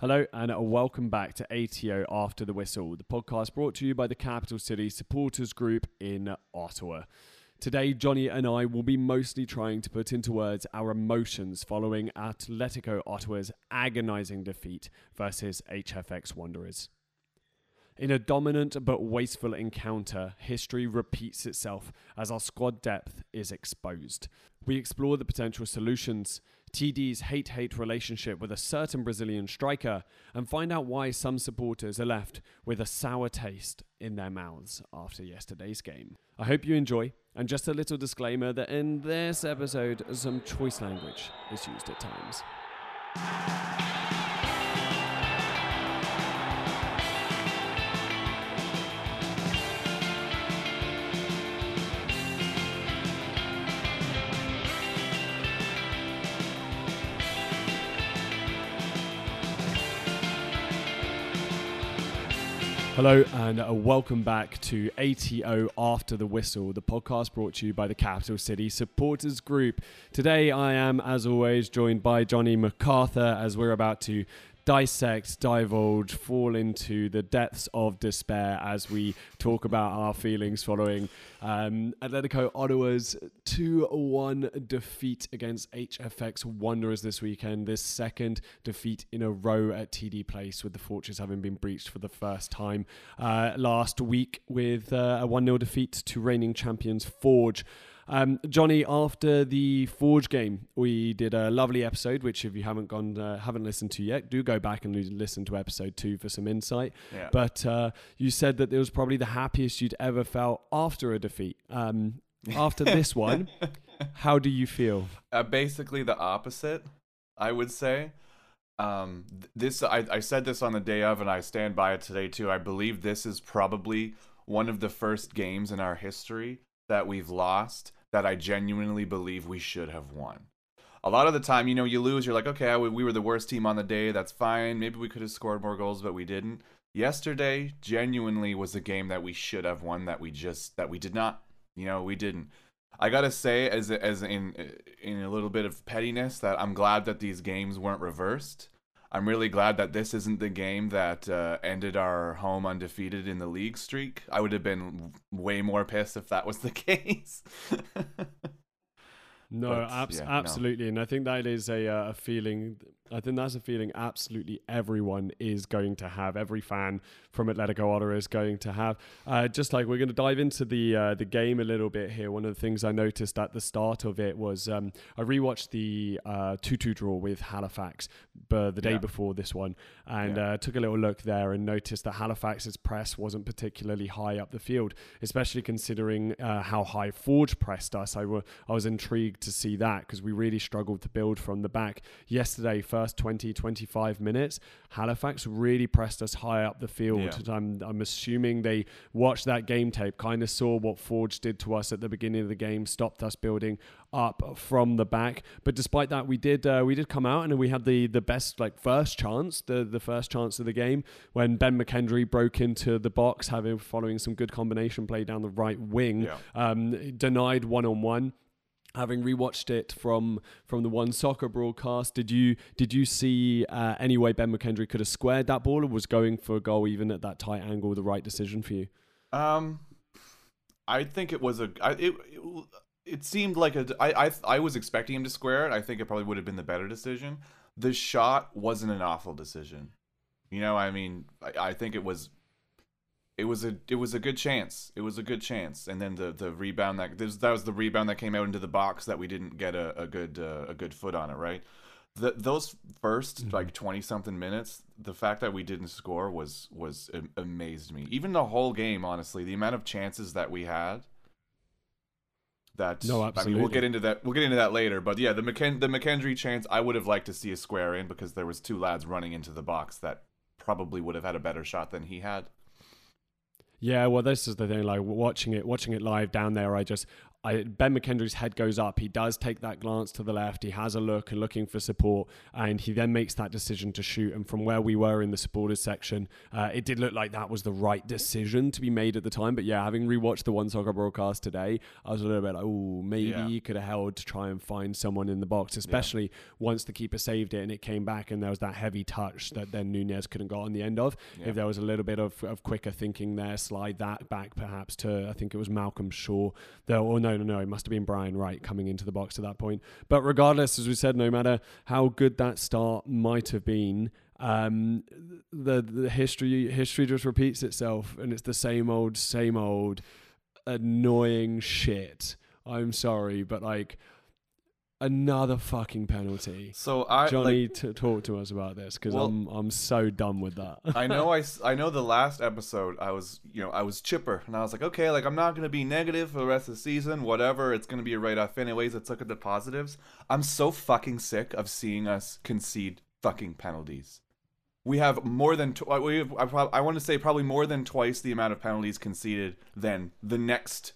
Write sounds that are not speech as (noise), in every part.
Hello and welcome back to ATO After the Whistle, the podcast brought to you by the Capital City Supporters Group in Ottawa. Today, Johnny and I will be mostly trying to put into words our emotions following Atletico Ottawa's agonising defeat versus HFX Wanderers. In a dominant but wasteful encounter, history repeats itself as our squad depth is exposed. We explore the potential solutions, TD's hate hate relationship with a certain Brazilian striker, and find out why some supporters are left with a sour taste in their mouths after yesterday's game. I hope you enjoy, and just a little disclaimer that in this episode, some choice language is used at times. Hello and uh, welcome back to ATO After the Whistle, the podcast brought to you by the Capital City Supporters Group. Today I am, as always, joined by Johnny McArthur as we're about to dissect, divulge, fall into the depths of despair as we talk about our feelings following um, Atletico Ottawa's 2 1 defeat against HFX Wanderers this weekend. This second defeat in a row at TD Place, with the Fortress having been breached for the first time uh, last week with uh, a 1 0 defeat to reigning champions Forge. Um, Johnny, after the Forge game, we did a lovely episode, which if you haven't gone, uh, haven't listened to yet, do go back and listen to episode two for some insight. Yeah. But uh, you said that it was probably the happiest you'd ever felt after a defeat. Um, (laughs) after this one, how do you feel? Uh, basically the opposite, I would say. Um, this I, I said this on the day of, and I stand by it today too. I believe this is probably one of the first games in our history that we've lost that I genuinely believe we should have won. A lot of the time, you know, you lose, you're like, okay, we were the worst team on the day. That's fine. Maybe we could have scored more goals, but we didn't. Yesterday, genuinely was a game that we should have won that we just that we did not. You know, we didn't. I gotta say, as as in in a little bit of pettiness, that I'm glad that these games weren't reversed I'm really glad that this isn't the game that uh, ended our home undefeated in the league streak. I would have been way more pissed if that was the (laughs) case. no, but, abs- yeah, absolutely, no. and I think that is a, uh, a feeling I think that's a feeling absolutely everyone is going to have. Every fan from Atletico Ottawa is going to have. Uh, just like we're going to dive into the uh, the game a little bit here. One of the things I noticed at the start of it was um, I rewatched the uh, two-two draw with Halifax the day yeah. before this one, and yeah. Uh, took a little look there and noticed that Halifax's press wasn't particularly high up the field, especially considering uh, how high Forge pressed us. I, were, I was intrigued to see that because we really struggled to build from the back yesterday. First first 20, 25 minutes, Halifax really pressed us high up the field. Yeah. I'm, I'm assuming they watched that game tape, kind of saw what Forge did to us at the beginning of the game, stopped us building up from the back. But despite that, we did uh, we did come out and we had the the best like first chance, the the first chance of the game when Ben McKendry broke into the box, having following some good combination play down the right wing, yeah. um, denied one on one having rewatched it from from the one soccer broadcast did you did you see uh, any way ben mckendry could have squared that ball or was going for a goal even at that tight angle the right decision for you? Um i think it was a I, it, it, it seemed like a I, I i was expecting him to square it. I think it probably would have been the better decision. The shot wasn't an awful decision. You know i mean i, I think it was it was a it was a good chance. It was a good chance, and then the the rebound that that was the rebound that came out into the box that we didn't get a, a good uh, a good foot on it. Right, the, those 1st mm-hmm. like twenty something minutes, the fact that we didn't score was was amazed me. Even the whole game, honestly, the amount of chances that we had. That no, absolutely. I mean, we'll get into that. We'll get into that later. But yeah, the McKen- the McKendry chance, I would have liked to see a square in because there was two lads running into the box that probably would have had a better shot than he had. Yeah, well, this is the thing. Like watching it, watching it live down there, I just I, Ben McKendry's head goes up. He does take that glance to the left. He has a look and looking for support, and he then makes that decision to shoot. And from where we were in the supporters section, uh, it did look like that was the right decision to be made at the time. But yeah, having rewatched the One Soccer broadcast today, I was a little bit like, oh, maybe Yeah. he could have held to try and find someone in the box, especially once the keeper saved it and it came back and there was that heavy touch that then Nunez couldn't got on the end of. Yeah. If there was a little bit of, of quicker thinking there, slide that back perhaps to I think it was Malcolm Shaw. Though, or no, no, no, no, it must have been Brian Wright coming into the box at that point. But regardless, as we said, no matter how good that start might have been, um, the the history history just repeats itself, and it's the same old, same old, annoying shit. I'm sorry, but like another fucking penalty. So I Johnny, like, t- talk to us about this because Well- I'm I'm so done with that. (laughs) I know (laughs) I, I know the last episode I was you know I was chipper and I was like okay like I'm not gonna be negative for the rest of the season whatever it's gonna be a write off anyways let's look at the positives I'm so fucking sick of seeing us concede fucking penalties we have more than tw- we have, I, prob- I want to say probably more than twice the amount of penalties conceded than the next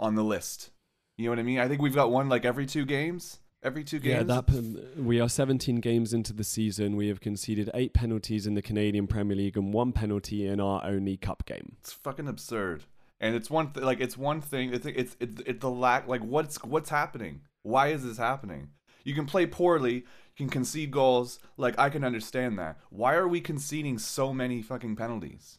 on the list you know what I mean? I think we've got one like every two games every two games. Yeah, that we are 17 games into the season. We have conceded eight penalties in the Canadian Premier League and one penalty in our only cup game. it's fucking absurd. And it's one th- like it's one thing it's it's it's, it's the lack like what's what's happening? Why is this happening? You can play poorly you can concede goals like i can understand that. Why are we conceding so many fucking penalties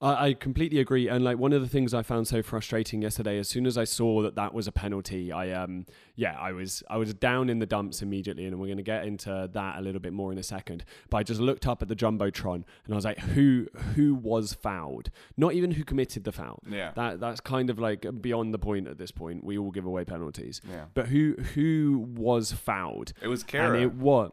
I, I completely agree. And like one of the things I found so frustrating yesterday, as soon as I saw that that was a penalty, I um yeah, I was I was down in the dumps immediately, and we're going to get into that a little bit more in a second. But I just looked up at the jumbotron, and I was like, who who was fouled? Not even who committed the foul. yeah That that's kind of like beyond the point at this point. We all give away penalties. yeah But who who was fouled? it was And Kara. it what?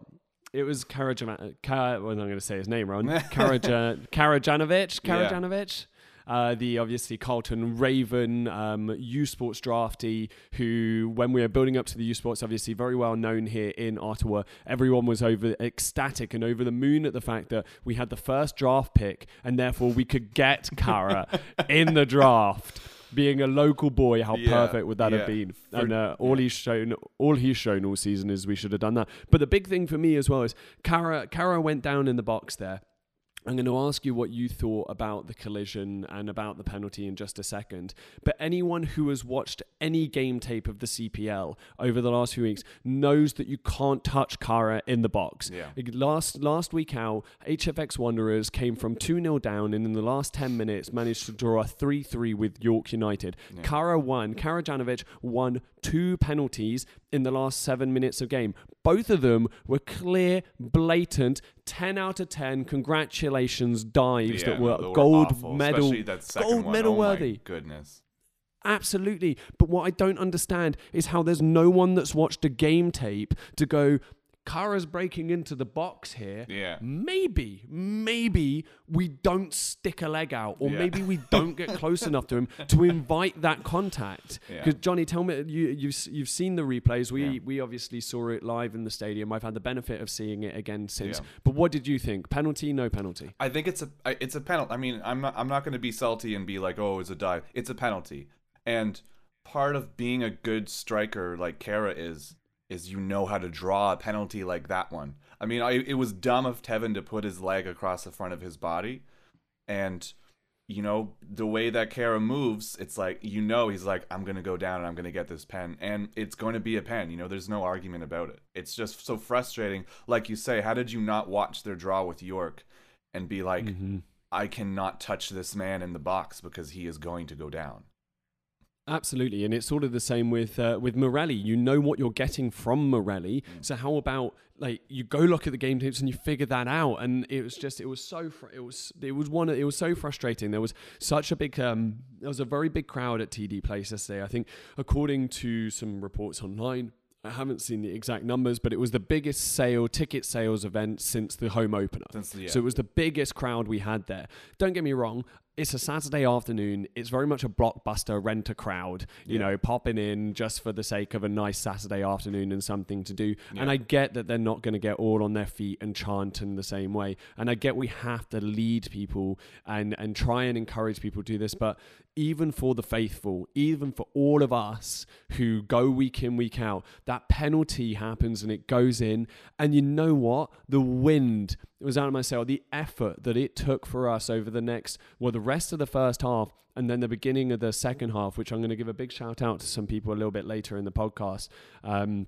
It was Karajan. Kar- well, I'm going to say his name wrong. (laughs) Karajan, Karajovanovic. Yeah. Karajovanovic. Uh, the obviously Carleton Raven um, U Sports draftee, who, when we were building up to the U Sports, obviously very well known here in Ottawa, everyone was over ecstatic and over the moon at the fact that we had the first draft pick and therefore we could get Kara (laughs) in the draft. Being a local boy, how Yeah, perfect would that yeah. have been? And uh, all he's shown, all he's shown all season is we should have done that. But the big thing for me as well is Cara. Kara went down in the box there. I'm going to ask you what you thought about the collision and about the penalty in just a second. But anyone who has watched any game tape of the CPL over the last few weeks knows that you can't touch Kara in the box. Yeah. Last last week out, HFX Wanderers came from 2 0 down and in the last 10 minutes managed to draw a 3 3 with York United. Yeah. Kara won. Kara Janovic won two penalties in the last seven minutes of game. Both of them were clear, blatant, 10 out of 10 congratulations dives Yeah, that were gold awful, medal gold one. medal Oh worthy. goodness Absolutely. But what I don't understand is how there's no one that's watched a game tape to go, Kara's breaking into the box here. yeah Maybe, maybe we don't stick a leg out, or Yeah. maybe we (laughs) don't get close enough to him to invite that contact. Yeah. Because Johnny, tell me, you, you've you've seen the replays. We Yeah. we obviously saw it live in the stadium. I've had the benefit of seeing it again since. Yeah. But what did you think? Penalty? No penalty? I think it's a it's a penalty. I mean, I'm not I'm not going to be salty and be like, "Oh, it's a dive." It's a penalty. And part of being a good striker like Kara is is you know how to draw a penalty like that one. I mean, I, it was dumb of Tevin to put his leg across the front of his body and you know, the way that Kara moves, it's like you know he's like I'm going to go down and I'm going to get this pen and it's going to be a pen. You know, there's no argument about it. It's just so frustrating. Like you say, how did you not watch their draw with York and be like Mm-hmm. I cannot touch this man in the box because he is going to go down. Absolutely, and it's sort of the same with uh, with Morelli. You know what you're getting from Morelli, so how about like you go look at the game tapes and you figure that out? And it was just it was so fr- it was it was one it was so frustrating. There was such a big um there was a very big crowd at TD Place yesterday. I think according to some reports online. I haven't seen the exact numbers, but it was the biggest sale ticket sales event since the home opener. Since the, So it was the biggest crowd we had there. Don't get me wrong, it's a Saturday afternoon. It's very much a blockbuster rent a crowd, you Yeah. know, popping in just for the sake of a nice Saturday afternoon and something to do. Yeah. And I get that they're not going to get all on their feet and chant in the same way. And I get we have to lead people and and try and encourage people to do this, but even for the faithful, even for all of us who go week in, week out, that penalty happens and it goes in. And you know what? The wind it was out of my sail. The effort that it took for us over the next, well, the rest of the first half and then the beginning of the second half, which I'm going to give a big shout out to some people a little bit later in the podcast. Um,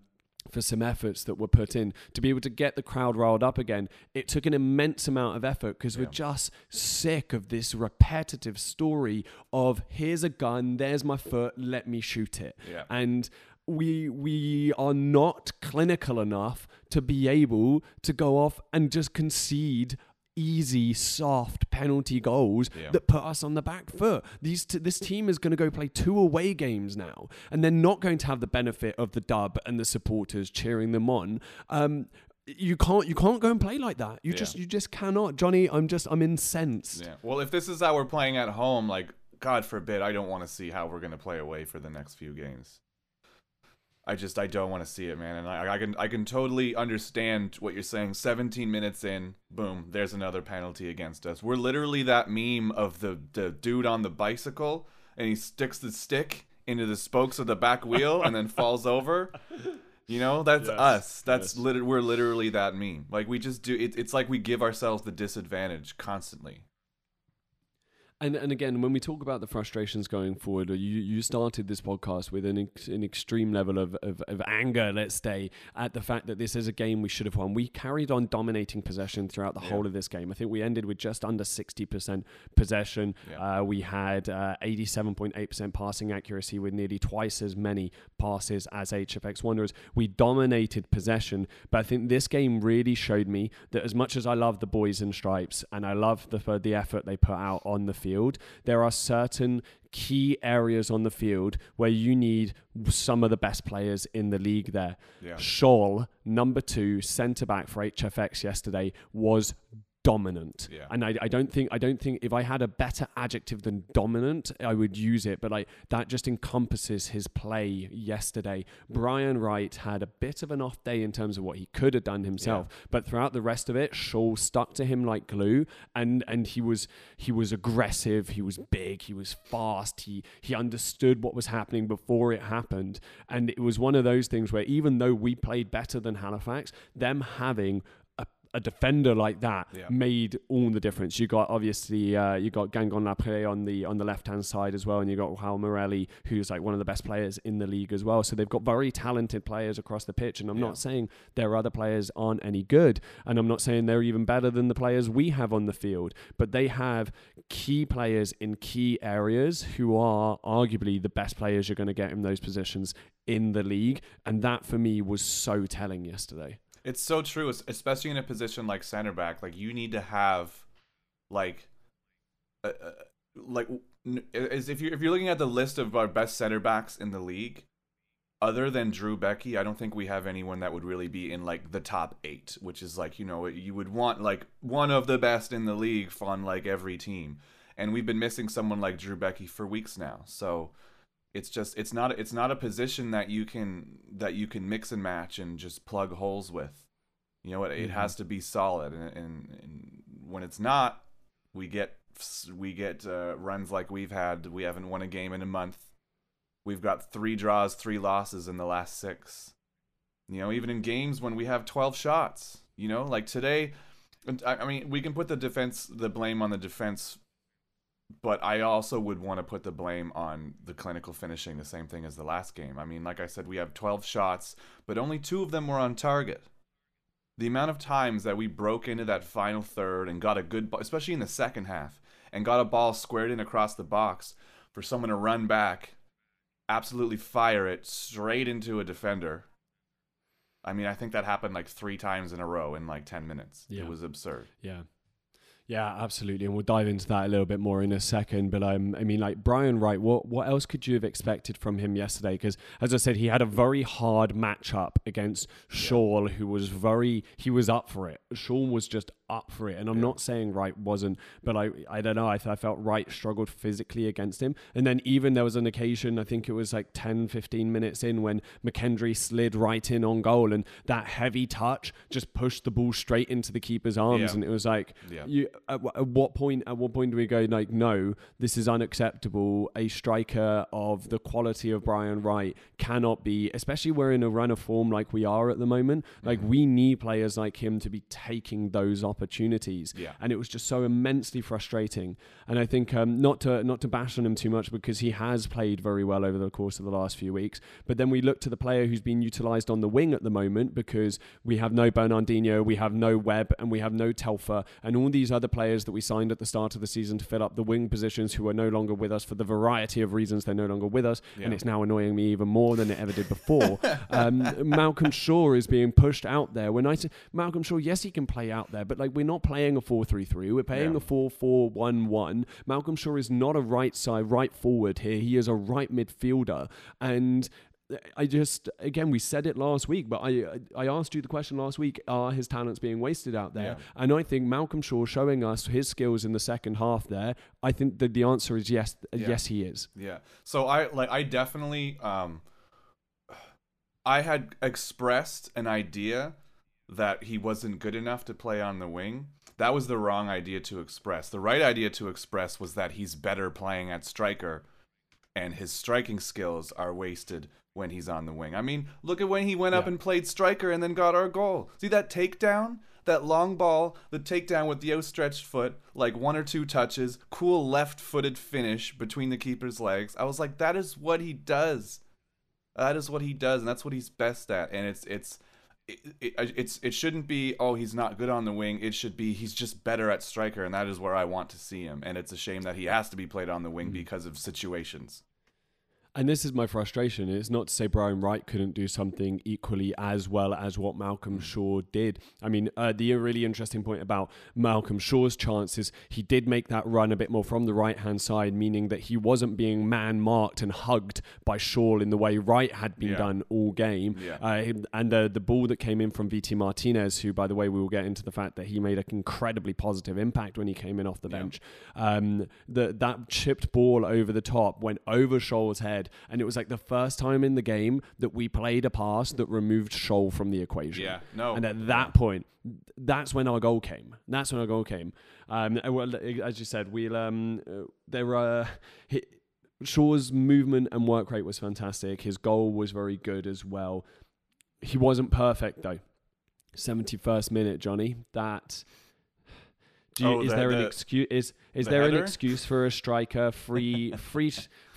for some efforts that were put in to be able to get the crowd riled up again. It took an immense amount of effort because we're just sick of this repetitive story of here's a gun, there's my foot, let me shoot it. Yeah. And we we are not clinical enough to be able to go off and just concede easy, soft penalty goals Yeah. that put us on the back foot. These t- this team is going to go play two away games now, and they're not going to have the benefit of the dub and the supporters cheering them on. Um, you can't you can't go and play like that. You Yeah. just you just cannot, Johnny. I'm just I'm incensed. Yeah. Well, if this is how we're playing at home, like God forbid, I don't want to see how we're gonna play away for the next few games. I just I don't want to see it, man. And I, I can I can totally understand what you're saying. 17 minutes in, boom, there's another penalty against us. We're literally that meme of the the dude on the bicycle and he sticks the stick into the spokes of the back wheel and then falls over. You know, that's Yes, us. That's yes. lit- we're literally that meme. Like we just do it, it's like we give ourselves the disadvantage constantly. And and again, when we talk about the frustrations going forward, you you started this podcast with an ex, an extreme level of, of of anger, let's say, at the fact that this is a game we should have won. We carried on dominating possession throughout the Yeah. whole of this game. I think we ended with just under sixty percent possession. Yeah. Uh, we had eighty seven point eight percent passing accuracy with nearly twice as many passes as HFX Wanderers. We dominated possession, but I think this game really showed me that as much as I love the boys in stripes and I love the the effort they put out on the field, there are certain key areas on the field where you need some of the best players in the league there. Yeah. Schaale, number two, centre back for HFX yesterday, was dominant. Yeah. And I, I don't think I don't think if I had a better adjective than dominant, I would use it. But like that just encompasses his play yesterday. Mm. Brian Wright had a bit of an off day in terms of what he could have done himself, but throughout the rest of it, Shaw stuck to him like glue, and and he was he was aggressive, he was big, he was fast, he he understood what was happening before it happened, and it was one of those things where even though we played better than Halifax, them having a, defender like that Yeah. made all the difference. You got obviously uh, you got Gagnon-Laparé on the on the left hand side as well, and you got Raul Morelli, who's like one of the best players in the league as well. So they've got very talented players across the pitch, and I'm Yeah. not saying their other players aren't any good, and I'm not saying they're even better than the players we have on the field, but they have key players in key areas who are arguably the best players you're going to get in those positions in the league, and that for me was so telling yesterday. It's so true, especially in a position like center back. Like you need to have, like, uh, like as if you if you're looking at the list of our best center backs in the league, other than Drew Beckie, I don't think we have anyone that would really be in like the top eight, which is like you know you would want like one of the best in the league on like every team, and we've been missing someone like Drew Beckie for weeks now. So it's just it's not it's not a position that you can that you can mix and match and just plug holes with. You know what? It Mhm. has to be solid, and, and, and when it's not, we get we get uh, runs like we've had. We haven't won a game in a month. We've got three draws, three losses in the last six. You know, even in games when we have twelve shots. You know, like today. I mean, we can put the defense, the blame on the defense but I also would want to put the blame on the clinical finishing, the same thing as the last game. I mean, like I said, we have 12 shots, but only two of them were on target. The amount of times that we broke into that final third and got a good ball, especially in the second half, and got a ball squared in across the box for someone to run back, absolutely fire it straight into a defender. I mean, I think that happened like three times in a row in like 10 minutes. Yeah. It was absurd. Yeah. Yeah, absolutely, and we'll dive into that a little bit more in a second. But um, I mean, like Brian Wright, what what else could you have expected from him yesterday? Because as I said, he had a very hard matchup against Schaale, who was very he was up for it. Schaale was just up for it, and I'm Yeah. not saying Wright wasn't, but I I don't know. I, th- I felt Wright struggled physically against him, and then even there was an occasion, I think it was like 10, 15 minutes in when McKendry slid right in on goal, and that heavy touch just pushed the ball straight into the keeper's arms, Yeah. and it was like Yeah. you at, at what point at what point do we go like no this is unacceptable a striker of the quality of Brian Wright cannot be especially we're in a run of form like we are at the moment like Mm-hmm. we need players like him to be taking those opportunities. Yeah. and it was just so immensely frustrating. And I think um, not to not to bash on him too much because he has played very well over the course of the last few weeks. But then we look to the player who's been utilized on the wing at the moment because we have no Bernardino, we have no Webb and we have no Telfer and all these other players that we signed at the start of the season to fill up the wing positions who are no longer with us for the variety of reasons they're no longer with us. And it's now annoying me even more than it ever did before. (laughs) Um, Malcolm Shaw is being pushed out there. When I say Malcolm Shaw yes he can play out there but like we're not playing a 4-3-3 we're playing Yeah. a 4-4-1-1 Malcolm Shaw is not a right side right forward here he is a right midfielder and I just again we said it last week, but I I asked you the question last week: Are his talents being wasted out there? Yeah. And I think Malcolm Shaw showing us his skills in the second half there. I think that the answer is yes, Yeah. yes he is. Yeah. So I like I definitely um I had expressed an idea that he wasn't good enough to play on the wing. That was the wrong idea to express. The right idea to express was that he's better playing at striker and his striking skills are wasted when he's on the wing. I mean, look at when he went up and played striker and then got our goal. See that takedown? That long ball, the takedown with the outstretched foot, like one or two touches, cool left footed finish between the keeper's legs. I was like, that is what he does. That is what he does, and that's what he's best at. And it's it's it, it, it's it shouldn't be oh he's not good on the wing. It should be he's just better at striker, and that is where I want to see him. And it's a shame that he has to be played on the wing mm-hmm. because of situations. And this is my frustration. It's not to say Brian Wright couldn't do something equally as well as what Malcolm Shaw did. I mean, uh, the really interesting point about Malcolm Shaw's chances, he did make that run a bit more from the right hand side, meaning that he wasn't being man marked and hugged by Shaw in the way Wright had been Yeah. done all game. Yeah. Uh, and the the ball that came in from Viti Martinez, who, by the way, we will get into the fact that he made an incredibly positive impact when he came in off the Yeah. bench. Um, the, that chipped ball over the top went over Shaw's head, and it was like the first time in the game that we played a pass that removed Schaale from the equation. Yeah, no, And at that point, that's when our goal came. That's when our goal came. Um, as you said, we'll um, uh, there were. He, Shaw's movement and work rate was fantastic. His goal was very good as well. He wasn't perfect though. 71st minute, Johnny. That do you, Oh, is the- there an excuse? Is is the there an excuse for a striker free free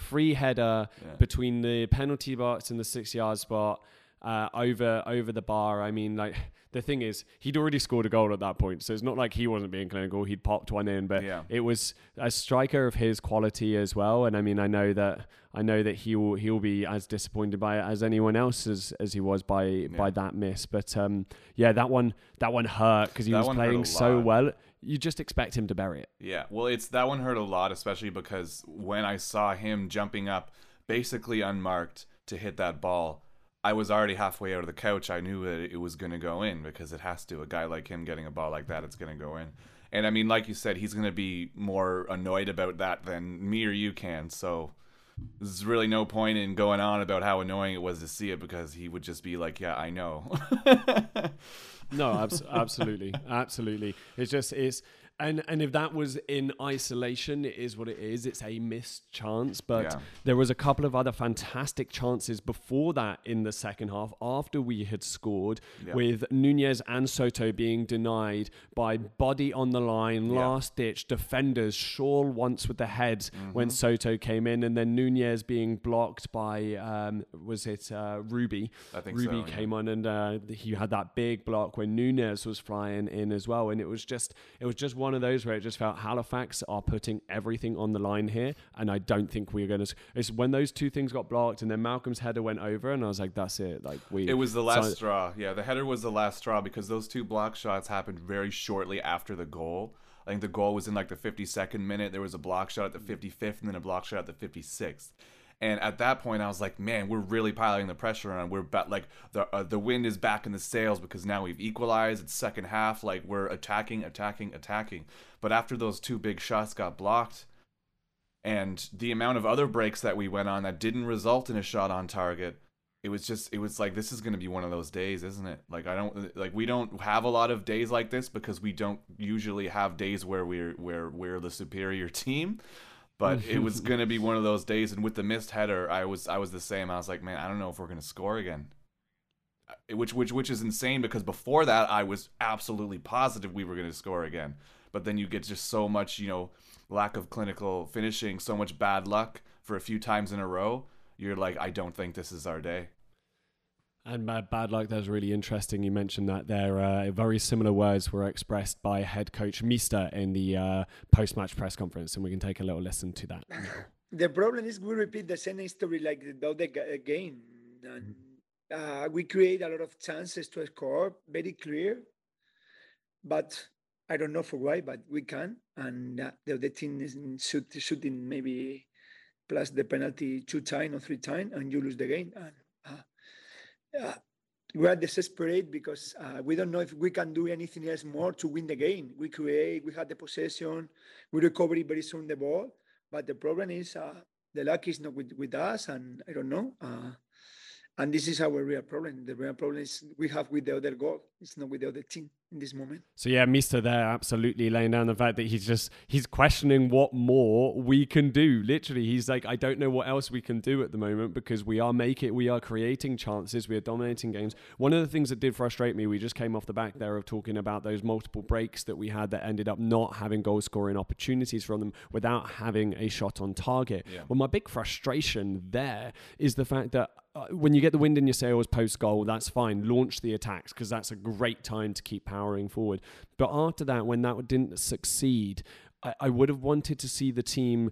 free header Yeah. between the penalty box and the six yard spot uh, over over the bar? I mean, like the thing is, he'd already scored a goal at that point, so it's not like he wasn't being clinical. He'd popped one in, but Yeah. it was a striker of his quality as well. And I mean, I know that I know that he will he'll be as disappointed by it as anyone else as, as he was by by that miss. But um, yeah, that one that one hurt because he That was playing so well. You just expect him to bury it. Yeah, well, it's that one hurt a lot, especially because when I saw him jumping up, basically unmarked to hit that ball, I was already halfway out of the couch. I knew that it was going to go in because it has to. A guy like him getting a ball like that, it's going to go in. And I mean, like you said, he's going to be more annoyed about that than me or you can. So there's really no point in going on about how annoying it was to see it because he would just be like, "Yeah, I know." (laughs) No, abs- absolutely, absolutely. It's just it's and and if that was in isolation, it is what it is. It's a missed chance, but Yeah. there was a couple of other fantastic chances before that in the second half after we had scored, Yeah. with Nunez and Soto being denied by body on the line, Yeah. last ditch defenders. Shaw once with the head Mm-hmm. when Soto came in, and then Nunez being blocked by um, was it uh, Ruby? I think Ruby so, came on and uh, he had that big block when Nunez was flying in as well, and it was just it was just one of those where it just felt Halifax are putting everything on the line here, and I don't think we're going to. It's when those two things got blocked, and then Malcolm's header went over, and I was like, that's it. Like we. It was the last so- straw. Yeah, the header was the last straw because those two block shots happened very shortly after the goal. I think the goal was in like the 52nd minute. There was a block shot at the 55th and then a block shot at the 56th. And at that point, I was like, man, we're really piling the pressure on. We're ba- like the uh, the wind is back in the sails because now we've equalized. It's second half. Like we're attacking, attacking, attacking. But after those two big shots got blocked, and the amount of other breaks that we went on that didn't result in a shot on target, it was just it was like this is going to be one of those days, isn't it? Like I don't like we don't have a lot of days like this because we don't usually have days where we're where we're the superior (laughs) team but it was mm-hmm. going to be one of those (laughs) days and with the missed header i was i was the same. I was like man i don't know if we're going to score again. Which which which is insane because before that i was absolutely positive we were going to score again. But then you get just so much you know lack of clinical finishing so much bad luck for a few times in a row you're like i don't think this is our day and bad luck, that was really interesting. You mentioned that there uh, very similar words were expressed by head coach Mista in the uh, post match press conference, and we can take a little listen to that. (sighs) the problem is we repeat the same story like the other game. And, uh, we create a lot of chances to score, very clear. But I don't know for why, but we can. And uh, the other team is shoot, shooting maybe plus the penalty two times or three times, and you lose the game. And we are desperate because uh, we don't know if we can do anything else more to win the game. We create, we had the possession, we recover very soon the ball, but the problem is uh, the luck is not with, with us, and I don't know. Uh, and this is our real problem. The real problem is we have with the other goal. It's not with the other team in this moment. So yeah, Mista there absolutely laying down the fact that he's just he's questioning what more we can do. Literally, he's like, I don't know what else we can do at the moment because we are making we are creating chances, we are dominating games. One of the things that did frustrate me, we just came off the back there of talking about those multiple breaks that we had that ended up not having goal scoring opportunities from them without having a shot on target. Yeah. Well, my big frustration there is the fact that uh, when you get the wind in your sails post goal, that's fine. Launch the attacks because that's a great time to keep powering forward. But after that, when that didn't succeed, I, I would have wanted to see the team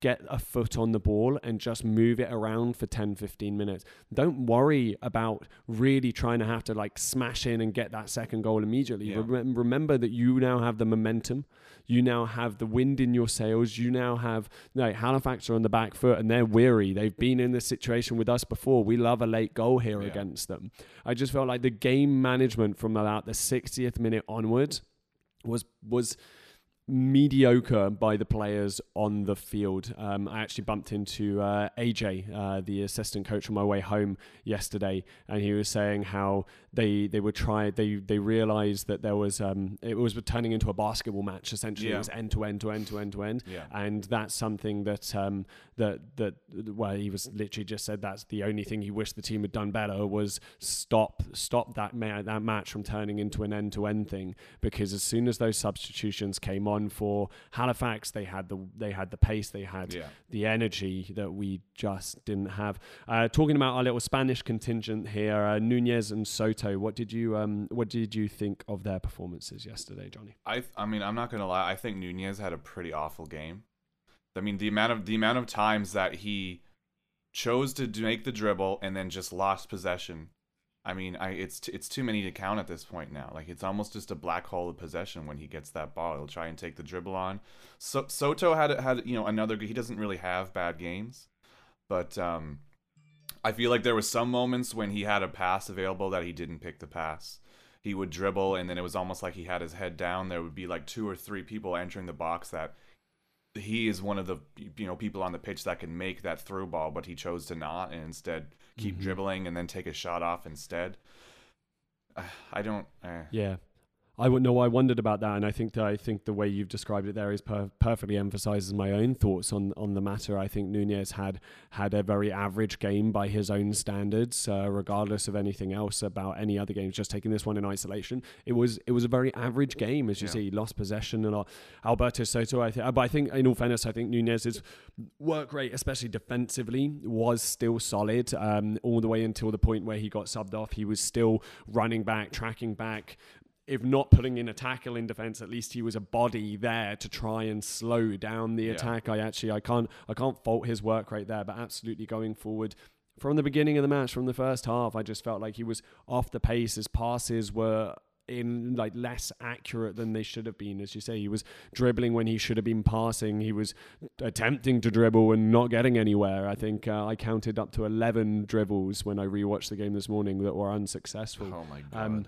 get a foot on the ball and just move it around for 10 15 minutes. Don't worry about really trying to have to like smash in and get that second goal immediately. Yeah. Rem- remember that you now have the momentum. You now have the wind in your sails. You now have like halifax are on the back foot and they're weary. They've been in this situation with us before. We love a late goal here yeah. against them. I just felt like the game management from about the 60th minute onwards was was mediocre by the players on the field. Um, I actually bumped into uh, AJ, uh, the assistant coach, on my way home yesterday, and he was saying how they they were try they they realized that there was um, it was turning into a basketball match essentially. Yeah. It was end to end to end to end to end, yeah. and that's something that um, that that well he was literally just said that's the only thing he wished the team had done better was stop stop that ma- that match from turning into an end to end thing because as soon as those substitutions came on on for Halifax. They had the they had the pace, they had yeah. the energy that we just didn't have. Uh, talking about our little Spanish contingent here, uh, Nunez and Soto. What did you um what did you think of their performances yesterday, Johnny? I I mean I'm not gonna lie. I think Nunez had a pretty awful game. I mean the amount of the amount of times that he chose to make the dribble and then just lost possession I mean, I it's it's too many to count at this point now. Like it's almost just a black hole of possession when he gets that ball. He'll try and take the dribble on. So Soto had had you know another. He doesn't really have bad games, but um, I feel like there was some moments when he had a pass available that he didn't pick the pass. He would dribble, and then it was almost like he had his head down. There would be like two or three people entering the box that he is one of the you know people on the pitch that can make that through ball, but he chose to not and instead keep mm-hmm. dribbling and then take a shot off instead. (sighs) I don't. Uh, yeah, I know. I wondered about that, and I think that I think the way you've described it there is per- perfectly emphasizes my own thoughts on on the matter. I think Nunez had had a very average game by his own standards, uh, regardless of anything else about any other games. Just taking this one in isolation, it was it was a very average game, as you yeah. see. He lost possession and Alberto Soto. I think, but I think in all fairness, I think Nunez's work rate, especially defensively, was still solid um, all the way until the point where he got subbed off. He was still running back, tracking back, if not putting in a tackle in defense, at least he was a body there to try and slow down the yeah. attack. I actually I can't I can't fault his work right there, but absolutely going forward from the beginning of the match, from the first half, I just felt like he was off the pace. His passes were in like less accurate than they should have been. As you say, he was dribbling when he should have been passing. He was attempting to dribble and not getting anywhere. I think uh, I counted up to eleven dribbles when I rewatched the game this morning that were unsuccessful. Oh my god. Um,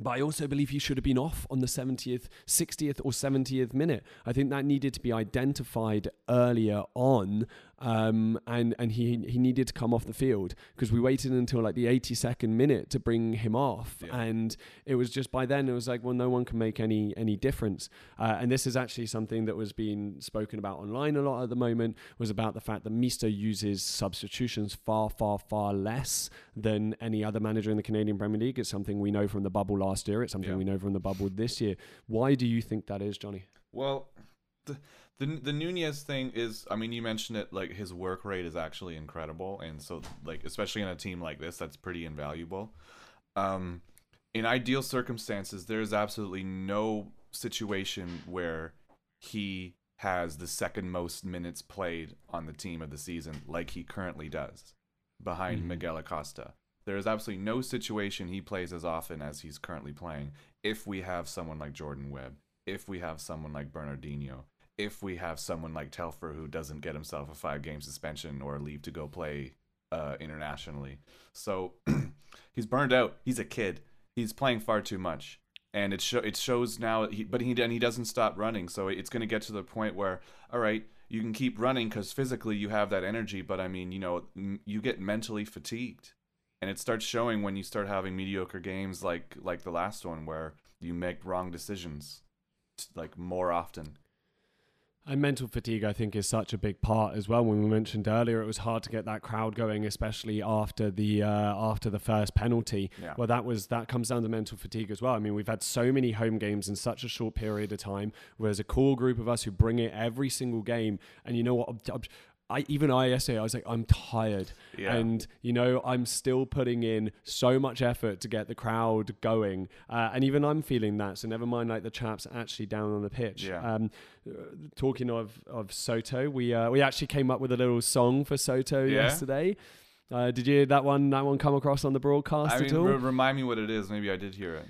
but I also believe he should have been off on the 70th, 60th, or 70th minute. I think that needed to be identified earlier on um, and and he he needed to come off the field because we waited until like the 82nd minute to bring him off, Yeah. and it was just by then it was like well no one can make any any difference, uh, and this is actually something that was being spoken about online a lot at the moment was about the fact that Mista uses substitutions far far far less than any other manager in the Canadian Premier League. It's something we know from the bubble last year. It's something Yeah. we know from the bubble this year. Why do you think that is, Johnny? Well, the, the the Nunez thing is, I mean, you mentioned it. Like his work rate is actually incredible, and so like especially in a team like this, that's pretty invaluable. Um, in ideal circumstances, there is absolutely no situation where he has the second most minutes played on the team of the season, like he currently does, behind Mhm. Miguel Acosta. There is absolutely no situation he plays as often as he's currently playing if we have someone like Jordan Webb, if we have someone like Bernardino, if we have someone like Telfer who doesn't get himself a five game suspension or leave to go play uh, internationally. So (clears throat) he's burned out. He's a kid. He's playing far too much. And it, it shows now, he, but he, and he doesn't stop running. So it's going to get to the point where, all right, you can keep running because physically you have that energy. But I mean, you know, m- you get mentally fatigued and it starts showing when you start having mediocre games like like the last one where you make wrong decisions like more often And mental fatigue, I think, is such a big part as well. When we mentioned earlier, it was hard to get that crowd going, especially after the uh, after the first penalty. Yeah. Well, that was that comes down to mental fatigue as well. I mean, we've had so many home games in such a short period of time. Whereas a core group of us who bring it every single game, and you know what? I even I yesterday I was like I'm tired, Yeah. and you know I'm still putting in so much effort to get the crowd going, uh, and even I'm feeling that. So never mind like the chaps actually down on the pitch. Yeah. Um, uh, talking of of Soto, we uh, we actually came up with a little song for Soto Yeah? yesterday. Uh, did you that one that one come across on the broadcast i at mean all? re- remind me what it is maybe i did hear it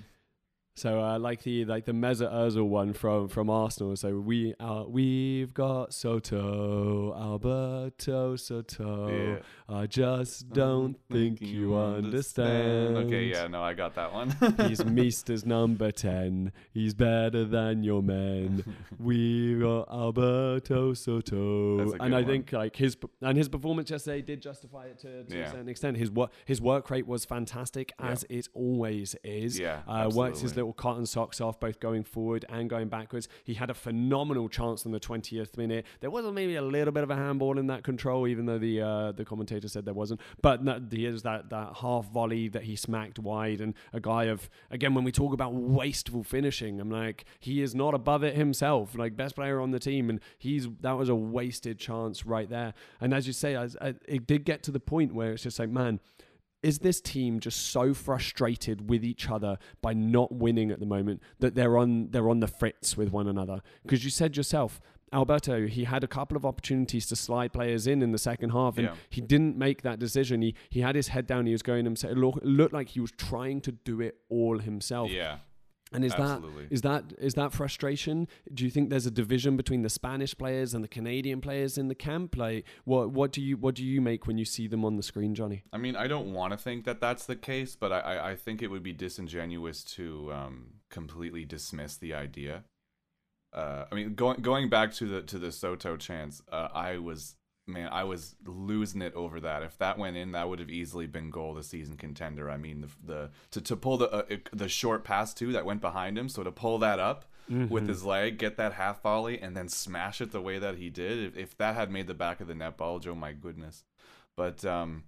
So uh, like the like the Mesut Ozil one from from Arsenal. So we uh, we've got Soto, Alberto Soto. Yeah. I just don't think you understand. okay yeah no i got that one (laughs) He's (laughs) Mista's number ten. He's better than your men. (laughs) we've got Alberto Soto, and I one. think like his and his performance yesterday did justify it to, to a certain extent. His work his work rate was fantastic, Yeah. as it always is. Yeah, uh, works his absolutely. Little cotton socks off, both going forward and going backwards. He had a phenomenal chance in the twentieth minute. There was maybe a little bit of a handball in that control, even though the uh, the commentator said there wasn't. But here's that that half volley that he smacked wide, and a guy of again when we talk about wasteful finishing, I'm like he is not above it himself, like best player on the team, and he's that was a wasted chance right there. And as you say, as, uh, it did get to the point where it's just like man is this team just so frustrated with each other by not winning at the moment that they're on they're on the fritz with one another? Because you said yourself, Alberto, he had a couple of opportunities to slide players in in the second half, and Yeah. he didn't make that decision. He he had his head down. He was going himself. It look- looked like he was trying to do it all himself. yeah And is Absolutely. that is that is that frustration? Do you think there's a division between the Spanish players and the Canadian players in the camp? Like, what what do you what do you make when you see them on the screen, Johnny? I mean, I don't want to think that that's the case, but I, I, think it would be disingenuous to um, completely dismiss the idea. Uh, I mean, going going back to the to the Soto chance, uh, I was man, I was losing it over that. If that went in, that would have easily been goal of the season contender. I mean, the the to, to pull the uh, the short pass too that went behind him, so to pull that up with his leg, get that half volley, and then smash it the way that he did. If, if that had made the back of the net bulge, oh my goodness. But um,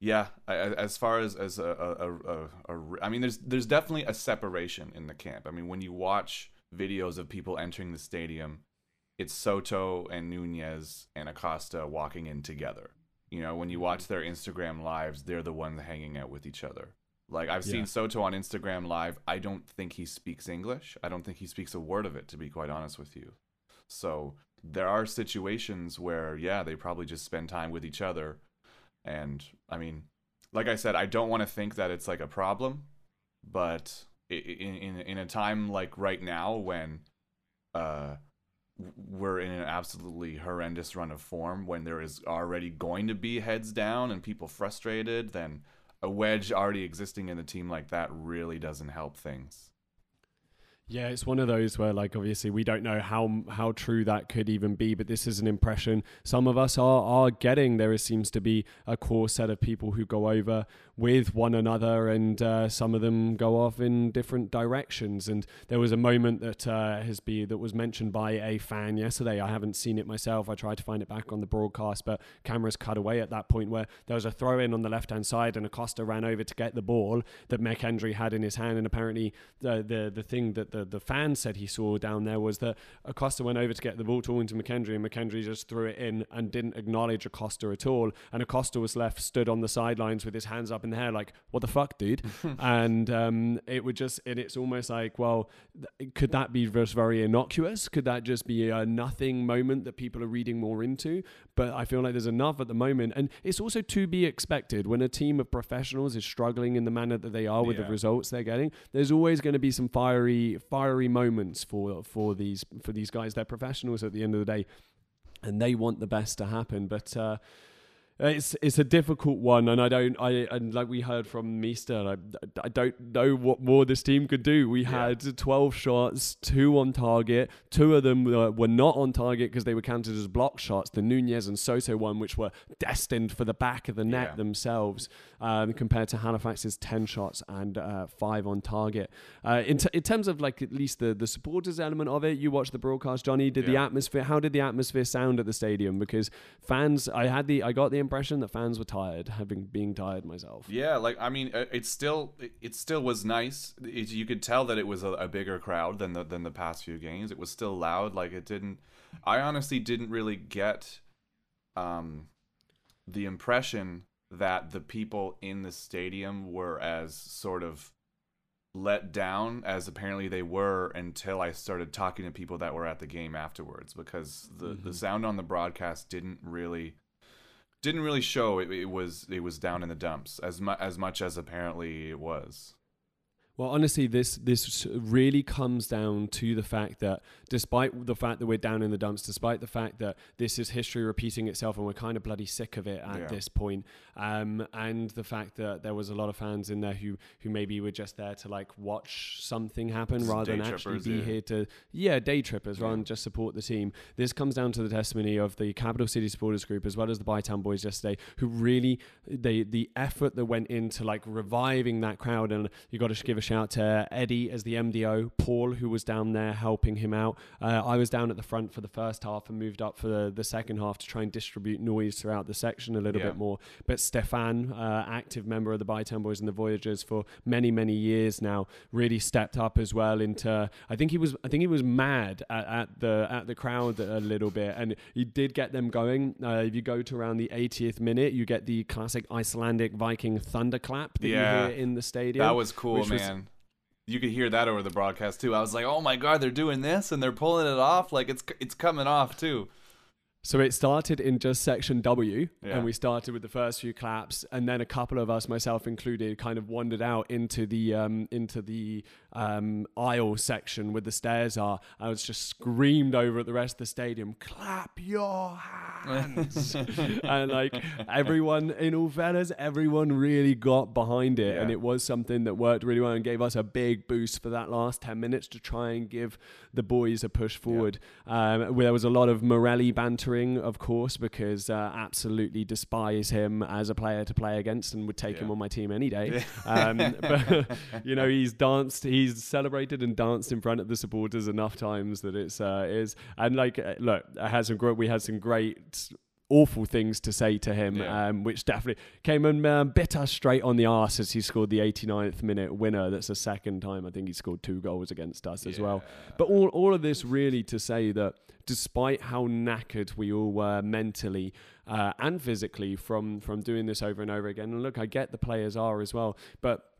yeah, I, as far as as a, a, a, a, a I mean, there's there's definitely a separation in the camp. I mean, when you watch videos of people entering the stadium, it's Soto and Nunez and Acosta walking in together. You know, when you watch their Instagram lives, they're the ones hanging out with each other. Like I've Yeah. seen Soto on Instagram live. I don't think he speaks English. I don't think he speaks a word of it, to be quite honest with you. So there are situations where, yeah, they probably just spend time with each other. And I mean, like I said, I don't want to think that it's like a problem, but in in in a time like right now when uh we're in an absolutely horrendous run of form when there is already going to be heads down and people frustrated then a wedge already existing in the team like that really doesn't help things yeah, it's one of those where, like, obviously, we don't know how how true that could even be, but this is an impression some of us are are getting. There seems to be a core set of people who go over with one another, and uh, some of them go off in different directions. And there was a moment that uh, has been that was mentioned by a fan yesterday. I haven't seen it myself. I tried to find it back on the broadcast, but cameras cut away at that point where there was a throw in on the left hand side, and Acosta ran over to get the ball that McKendry had in his hand, and apparently the the the thing that the, the fan said he saw down there was that Acosta went over to get the ball talking to McKendry and McKendry just threw it in and didn't acknowledge Acosta at all. And Acosta was left stood on the sidelines with his hands up in the air like, what the fuck, dude? (laughs) and um, it would just, and it's almost like, well, th- could that be just very innocuous? Could that just be a nothing moment that people are reading more into? But I feel like there's enough at the moment. And it's also to be expected when a team of professionals is struggling in the manner that they are with Yeah. the results they're getting. There's always going to be some fiery, fiery moments for for these for these guys. They're professionals at the end of the day, and they want the best to happen. But uh, it's it's a difficult one, and I don't I and like we heard from Mista, I, I don't know what more this team could do. We Yeah. had 12 shots, two on target. Two of them uh, were not on target because they were counted as block shots. The Nunez and Soto one, which were destined for the back of the net Yeah. themselves, um, compared to Halifax's 10 shots and uh, five on target. Uh, in, t- in terms of like at least the the supporters element of it, you watched the broadcast, Johnny. Did the atmosphere? How did the atmosphere sound at the stadium? Because fans, I had the I got the impression that fans were tired, having being tired myself. Yeah, like I mean, it still it, still was nice. It, you could tell that it was a, a bigger crowd than the than the past few games. It was still loud. Like it didn't. I honestly didn't really get um the impression that the people in the stadium were as sort of let down as apparently they were until I started talking to people that were at the game afterwards because the the Mhm. sound on the broadcast didn't really didn't really show it, it was it was down in the dumps as much as much as apparently it was. Well, honestly, this this really comes down to the fact that, despite the fact that we're down in the dumps, despite the fact that this is history repeating itself, and we're kind of bloody sick of it at Yeah. this point, um, and the fact that there was a lot of fans in there who who maybe were just there to like watch something happen Just rather than actually be yeah. here to yeah day trippers rather than just support the team. This comes down to the testimony of the Capital City Supporters Group as well as the Bytown Boys yesterday, who really they the effort that went into like reviving that crowd, and you got to give a shout to Eddie as the MDO, Paul who was down there helping him out. Uh, I was down at the front for the first half and moved up for the, the second half to try and distribute noise throughout the section a little Yeah. bit more. But Stefan, uh, active member of the Bytown Boys and the Voyagers for many many years now, really stepped up as well. Into I think he was I think he was mad at, at the at the crowd a little bit, and he did get them going. Uh, if you go to around the 80th minute, you get the classic Icelandic Viking thunderclap that Yeah. you hear in the stadium. That was cool, which was- man. You could hear that over the broadcast too. I was like, "Oh my god, they're doing this and they're pulling it off like it's it's coming off too." So it started in just section W, Yeah. and we started with the first few claps, and then a couple of us, myself included, kind of wandered out into the um, into the um, aisle section where the stairs are. I was just screamed over at the rest of the stadium, "Clap your hands!" (laughs) and like everyone, in all fairness, everyone really got behind it, and it was something that worked really well and gave us a big boost for that last ten minutes to try and give the boys a push forward. Um, where there was a lot of Morelli bantering, of course, because uh, absolutely despise him as a player to play against and would take him on my team any day. Um, (laughs) but you know, he's danced, he's celebrated and danced in front of the supporters enough times that it's uh, is and like uh, look, I had some great, we had some great. Awful things to say to him, Yeah. um, which definitely came and um, bit us straight on the arse as he scored the 89th minute winner. That's the second time I think he scored two goals against us as well. But all, all of this really to say that despite how knackered we all were mentally uh, and physically from from doing this over and over again, and look, I get the players are as well, but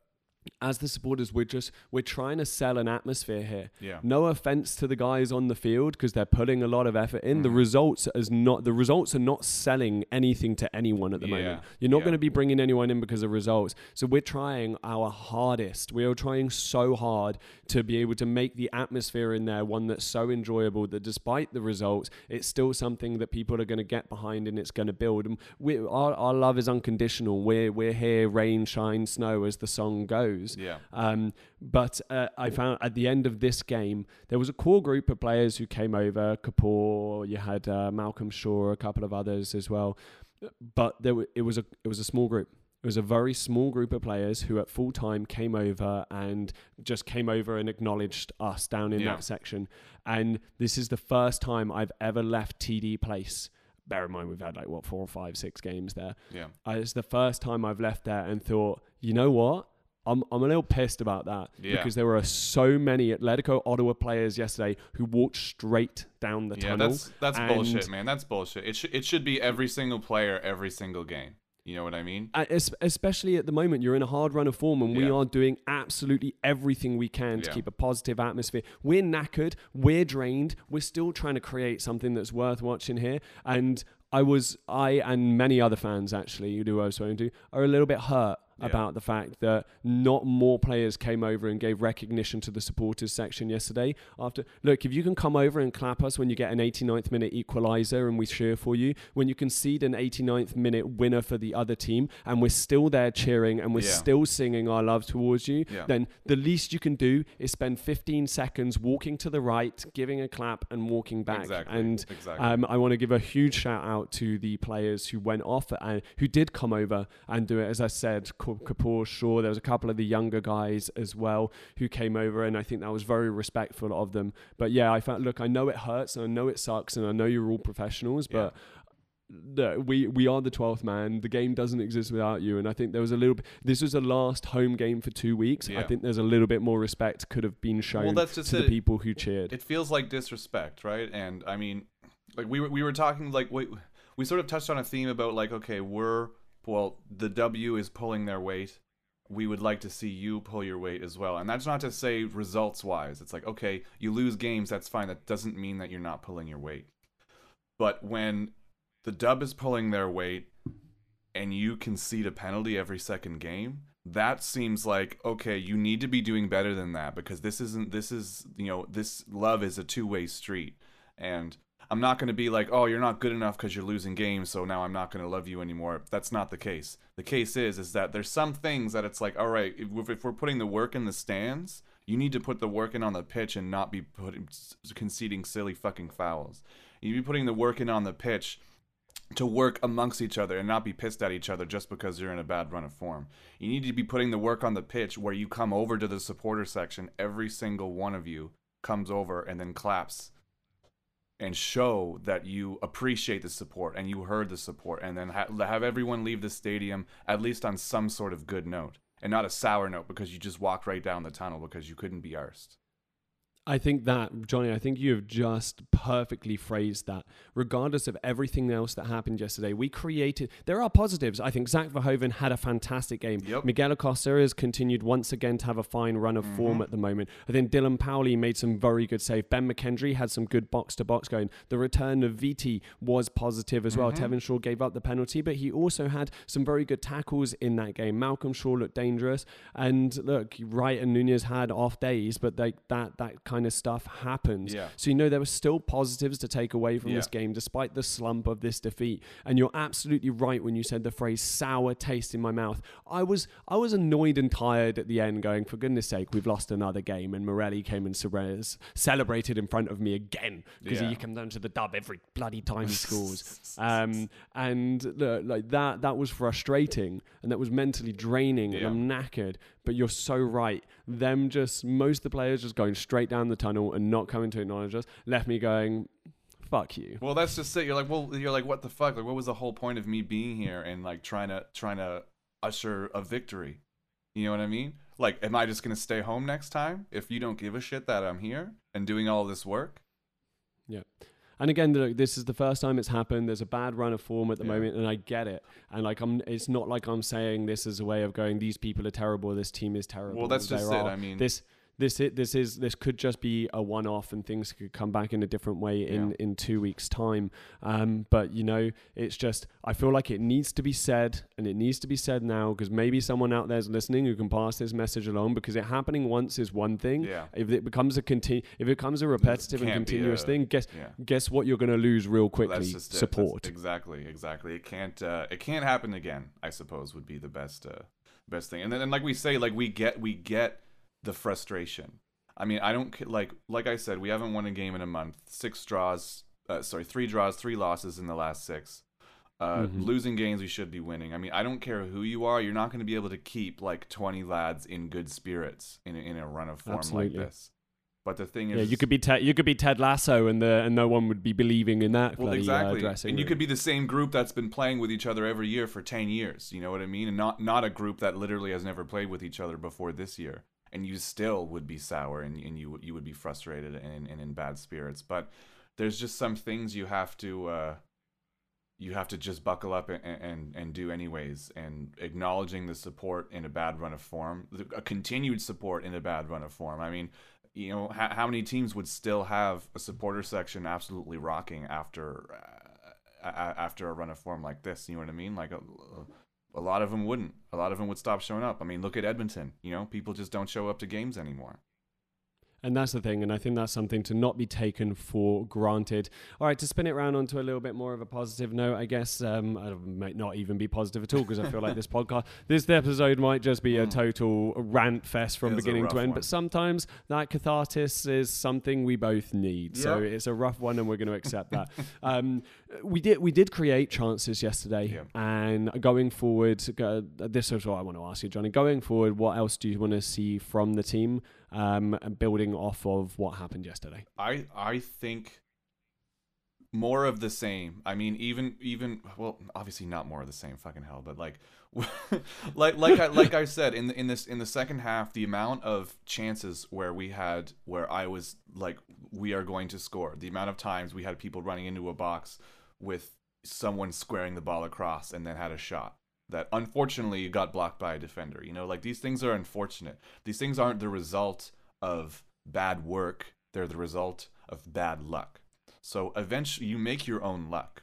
as the supporters, we're just we're trying to sell an atmosphere here. Yeah. No offense to the guys on the field because they're putting a lot of effort in. The Mhm. results is not the results are not selling anything to anyone at the moment. You're not yeah. going to be bringing anyone in because of results. So we're trying our hardest. We are trying so hard to be able to make the atmosphere in there one that's so enjoyable that despite the results, it's still something that people are going to get behind and it's going to build. And we, our, our love is unconditional. We're we're here, rain, shine, snow, as the song goes. Yeah. Um, but uh, I found at the end of this game, there was a core group of players who came over. Kapor, you had uh, Malcolm Shaw, a couple of others as well. But there, w- it was a it was a small group. It was a very small group of players who, at full time, came over and just came over and acknowledged us down in Yeah. that section. And this is the first time I've ever left TD Place. Bear in mind, we've had like what four or five, six games there. Yeah. Uh, it's the first time I've left there and thought, you know what? I'm, I'm a little pissed about that Yeah. because there were so many Atletico Ottawa players yesterday who walked straight down the Yeah, tunnel. that's that's bullshit, man. That's bullshit. It should it should be every single player, every single game. You know what I mean? Especially at the moment, you're in a hard run of form, and we are doing absolutely everything we can to Yeah. keep a positive atmosphere. We're knackered, we're drained, we're still trying to create something that's worth watching here. And I was, I and many other fans actually, who I was spoken to, are a little bit hurt Yeah. about the fact that not more players came over and gave recognition to the supporters section yesterday. After look, if you can come over and clap us when you get an 89th minute equalizer and we cheer for you, when you concede an 89th minute winner for the other team and we're still there cheering and we're Yeah. still singing our love towards you, Yeah. then the least you can do is spend 15 seconds walking to the right, giving a clap and walking back. Exactly. And exactly. um, I want to give a huge shout out to the players who went off and who did come over and do it. As I said, Kapor, Shaw, there was a couple of the younger guys as well who came over, and I think that was very respectful of them. But yeah, I felt, look, I know it hurts and I know it sucks, and I know you're all professionals, but. the- we we are the 12th man the game doesn't exist without you and i think there was a little bit this was a last home game for two weeks i think there's a little bit more respect could have been shown well, that's just to the people who cheered it feels like disrespect, right? And I mean, like we were we were talking like we we sort of touched on a theme about like okay, we're well, the W is pulling their weight. We would like to see you pull your weight as well. And that's not to say results wise. It's like okay, you lose games, that's fine. That doesn't mean that you're not pulling your weight. But when the dub is pulling their weight and you concede a penalty every second game, that seems like okay, you need to be doing better than that because this isn't this is, you know, this love is a two-way street. And I'm not going to be like, "Oh, you're not good enough cuz you're losing games, so now I'm not going to love you anymore." That's not the case. The case is is that there's some things that it's like, "All right, if, if we're putting the work in the stands, you need to put the work in on the pitch and not be putting conceding silly fucking fouls. You be putting the work in on the pitch to work amongst each other and not be pissed at each other just because you're in a bad run of form. You need to be putting the work on the pitch where you come over to the supporter section, every single one of you comes over and then claps and show that you appreciate the support and you heard the support and then ha- have everyone leave the stadium at least on some sort of good note and not a sour note because you just walked right down the tunnel because you couldn't be arsed. I think that, Johnny, I think you have just perfectly phrased that. Regardless of everything else that happened yesterday, we created. There are positives. I think Zach Verhoeven had a fantastic game. Yep. Miguel Acosta has continued once again to have a fine run of form Mhm. at the moment. I think Dylan Powley made some very good save. Ben McKendry had some good box to box going. The return of Viti was positive as well. Mhm. Tevin Shaw gave up the penalty, but he also had some very good tackles in that game. Malcolm Shaw looked dangerous. And look, Wright and Nunez had off days, but they, that, that kind of stuff happens. Yeah. So you know there were still positives to take away from this game, despite the slump of this defeat. And you're absolutely right when you said the phrase "sour taste in my mouth." I was I was annoyed and tired at the end, going, "For goodness' sake, we've lost another game." And Morelli came and ce- celebrated in front of me again because Yeah. he comes down to the dub every bloody time he scores. (laughs) Um, and look, like that that was frustrating and that was mentally draining, and I'm knackered. But you're so right. Them just most of the players just going straight down the tunnel and not coming to acknowledge us left me going, "Fuck you." Well, that's just it. You're like, well, you're like, what the fuck? Like, what was the whole point of me being here and like trying to trying to usher a victory? You know what I mean? Like, am I just gonna stay home next time if you don't give a shit that I'm here and doing all this work? And again, look, this is the first time it's happened. There's a bad run of form at the Yeah. moment, and I get it. And like, I'm. It's not like I'm saying this is a way of going. These people are terrible. This team is terrible. Well, that's just it. are- I mean, this this it this is this could just be a one off and things could come back in a different way in Yeah. in two weeks time um but you know it's just i feel like it needs to be said and it needs to be said now because maybe someone out there's listening who can pass this message along because it happening once is one thing yeah, if it becomes a conti- if it becomes a repetitive and continuous a- thing guess yeah. guess what you're going to lose real quickly just it. That's support exactly, exactly. It can't. Uh, it can't happen again. I suppose would be the best, uh, best thing. And then, and like we say, like we get, we get the frustration. I mean, I don't like, like I said, we haven't won a game in a month. Six draws, uh, sorry, three draws, three losses in the last six. Uh, Mhm. Losing games we should be winning. I mean, I don't care who you are. You're not going to be able to keep like 20 lads in good spirits in a, in a run of form Absolutely. like this. But the thing is, yeah you could be Ted you could be ted lasso and the and no one would be believing in that Well, bloody, exactly. uh, and you could be the same group that's been playing with each other every year for 10 years, you know what I mean? And not not a group that literally has never played with each other before this year. And you still would be sour and, and you you would be frustrated and, and in bad spirits. But there's just some things you have to uh you have to just buckle up and, and and do anyways. And acknowledging the support in a bad run of form a continued support in a bad run of form. I mean you know how, how many teams would still have a supporter section absolutely rocking after uh, after a run of form like this? You know what i mean? Like a, a lot of them wouldn't a lot of them would stop showing up i mean look at edmonton you know people just don't show up to games anymore And that's the thing, and I think that's something to not be taken for granted. All right, to spin it around onto a little bit more of a positive note, I guess um, I might not even be positive at all because I feel like this (laughs) podcast, this episode might just be a Mm. total rant fest from It is a beginning to end. one. But sometimes that catharsis is something we both need. So it's a rough one, and we're going to accept that. (laughs) um, we did we did create chances yesterday, Yeah. and going forward, uh, this is what I want to ask you, Johnny. Going forward, what else do you want to see from the team? um, and building off of what happened yesterday. I I think more of the same. I mean, even even well, obviously not more of the same. Fucking hell, but like, (laughs) like like I like I said in in this in the second half, the amount of chances where we had where I was like, we are going to score. The amount of times we had people running into a box with someone squaring the ball across and then had a shot that unfortunately got blocked by a defender. You know, like these things are unfortunate. These things aren't the result of bad work, they're the result of bad luck. So eventually, you make your own luck.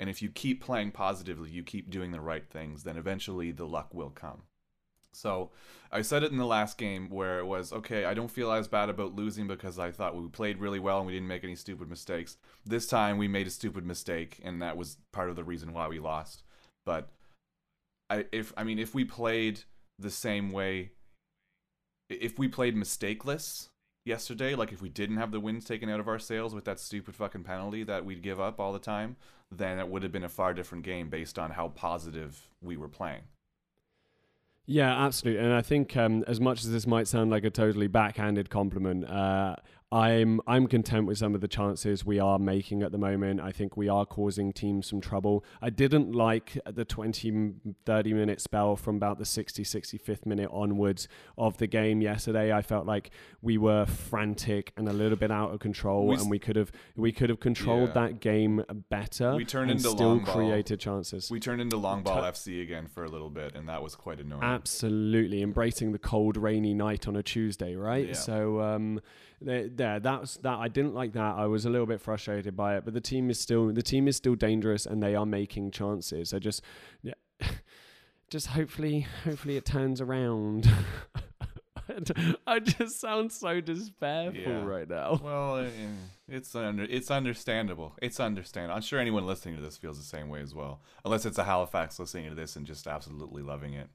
And if you keep playing positively, you keep doing the right things, then eventually the luck will come. So I said it in the last game where it was okay, I don't feel as bad about losing because I thought we played really well and we didn't make any stupid mistakes. This time we made a stupid mistake, and that was part of the reason why we lost. But I if I mean if we played the same way if we played mistakeless yesterday, like if we didn't have the wins taken out of our sails with that stupid fucking penalty that we'd give up all the time, then it would have been a far different game based on how positive we were playing. Yeah, absolutely. And I think um, as much as this might sound like a totally backhanded compliment, uh, I'm I'm content with some of the chances we are making at the moment. I think we are causing teams some trouble. I didn't like the 20 30 minute spell from about the 60 65th minute onwards of the game yesterday. I felt like we were frantic and a little bit out of control We and we could have we could have controlled Yeah. that game better We turned into still long ball. created chances. We turned into long ball Tu- FC again for a little bit, and that was quite annoying. Absolutely, embracing the cold, rainy night on a Tuesday, right? Yeah. So, um, there, that's that. I didn't like that. I was a little bit frustrated by it, but the team is still the team is still dangerous, and they are making chances. I just, yeah, (laughs) just hopefully, hopefully it turns around. (laughs) I just sound so despairful Yeah. right now. (laughs) Well, eh, it's under, it's understandable. It's understandable. I'm sure anyone listening to this feels the same way as well, unless it's a Halifax listening to this and just absolutely loving it.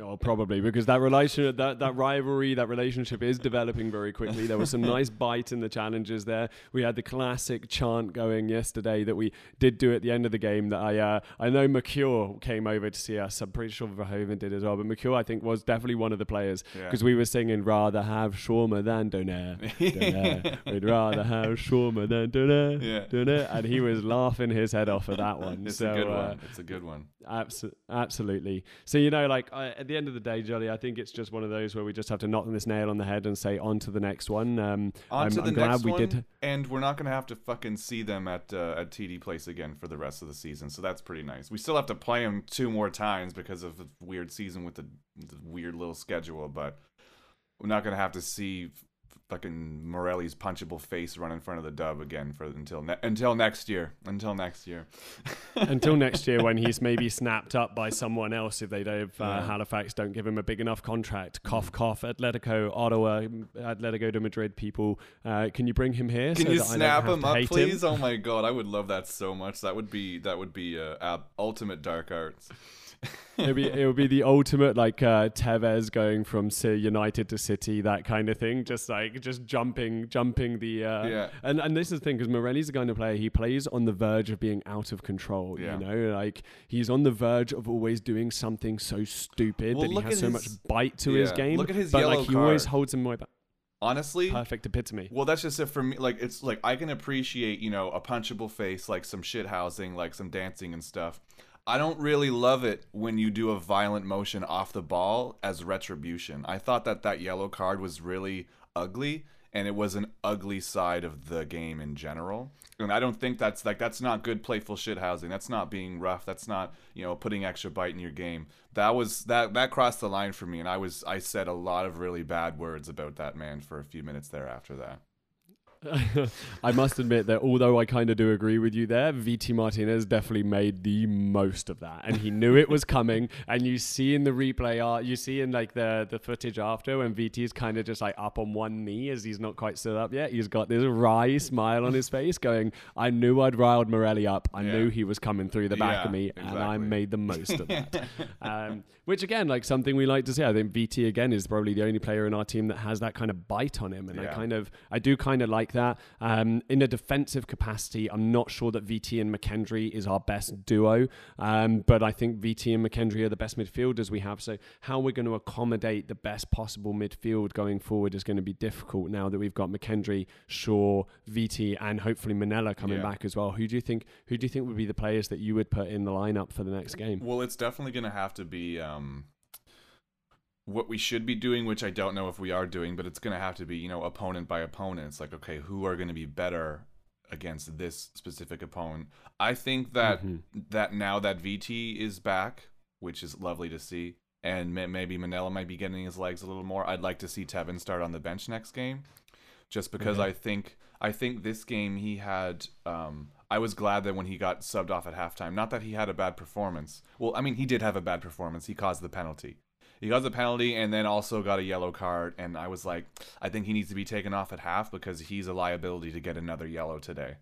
Oh, probably because that relation, that that rivalry, that relationship is developing very quickly. There was some (laughs) nice bite in the challenges there. We had the classic chant going yesterday that we did do at the end of the game. That I uh, I know McCure came over to see us. I'm pretty sure Verhoeven did as well, but McCure I think was definitely one of the players Yeah. because we were singing "Rather have Shawarma than Donaire." (laughs) Donaire. We'd rather have Shawarma than Donaire. Yeah. Donaire. And he was laughing his head off at that one. (laughs) It's so, a good uh, one. It's a good one. Abso- absolutely. So you know, like I, at the end of the day, Jolly, I think it's just one of those where we just have to knock this nail on the head and say on to the next one. Um, On I'm, to the I'm glad next we one, did. (laughs) and we're not gonna have to fucking see them at uh, at TD Place again for the rest of the season. So that's pretty nice. We still have to play them two more times because of the weird season with the, the weird little schedule, but we're not gonna have to see fucking Morelli's punchable face run in front of the dub again for until ne- until next year. Until next year. (laughs) Until next year, when he's maybe snapped up by someone else, if they don't, if uh, Yeah. Halifax don't give him a big enough contract. Cough, cough. Atletico, Ottawa, Atletico de Madrid people, uh, can you bring him here? Can so you that I don't snap him up, please? Oh my god, I would love that so much. That would be that would be uh, ultimate dark arts. It would be it would be the ultimate like uh, Tevez going from say, United to City, that kind of thing. Just like just jumping, jumping the uh, Yeah. And and this is the thing because Morelli's the kind of player he plays on the verge of being out of control. Yeah. You know, like he's on the verge of always doing something so stupid Well, that he has so his- much bite to his yeah, game. look at his but yellow like he always holds him way back. Honestly, Perfect epitome. Well, that's just it for me. Like, it's like I can appreciate, you know, a punchable face, like some shit housing, like some dancing and stuff. I don't really love it when you do a violent motion off the ball as retribution. I thought that that yellow card was really ugly, and it was an ugly side of the game in general. And I don't think that's like that's not good playful shit housing. That's not being rough. That's not you know putting extra bite in your game. That was that that crossed the line for me, and I was I said a lot of really bad words about that man for a few minutes there after that. I must admit that although I kind of do agree with you there, Viti Martinez definitely made the most of that, and he knew it was coming. (laughs) And you see in the replay, uh, you see in like the the footage after when Viti is kind of just like up on one knee as he's not quite stood up yet. He's got this wry (laughs) smile on his face, going, "I knew I'd riled Morelli up. I Yeah. knew he was coming through the back Yeah, of me, and I made the most of that." (laughs) um, which again, like something we like to see. I think Viti again is probably the only player in our team that has that kind of bite on him, and I kind of, I do kind of like that. Um, in a defensive capacity, I'm not sure that Viti and McKendry is our best duo, um, but I think Viti and McKendry are the best midfielders we have. So how we're going to accommodate the best possible midfield going forward is going to be difficult now that we've got McKendry, Shaw, Viti, and hopefully Mannella coming Yeah. back as well. Who do you think? Who do you think would be the players that you would put in the lineup for the next game? Well, it's definitely going to have to be um, what we should be doing, which I don't know if we are doing, but it's going to have to be, you know, opponent by opponent. It's like, okay, who are going to be better against this specific opponent? I think that Mhm. that now that Viti is back, which is lovely to see, and may- maybe Mannella might be getting his legs a little more. I'd like to see Tevin start on the bench next game, just because Okay. I think I think this game he had. Um, I was glad that when he got subbed off at halftime, not that he had a bad performance. Well, I mean he did have a bad performance. He caused the penalty. He caused the penalty and then also got a yellow card. And I was like, I think he needs to be taken off at half because he's a liability to get another yellow today.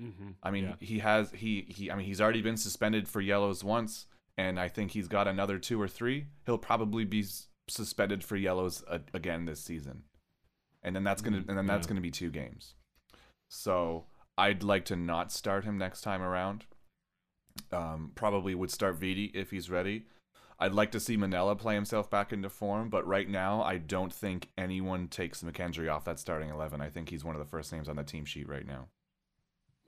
Mm-hmm. I mean, Yeah. he has he he. I mean, he's already been suspended for yellows once, and I think he's got another two or three. He'll probably be suspended for yellows a- again this season, and then that's gonna Mm, and then that's yeah. gonna be two games. So I'd like to not start him next time around. Um, probably would start Viti if he's ready. I'd like to see Mannella play himself back into form, but right now I don't think anyone takes McKendry off that starting eleven. I think he's one of the first names on the team sheet right now.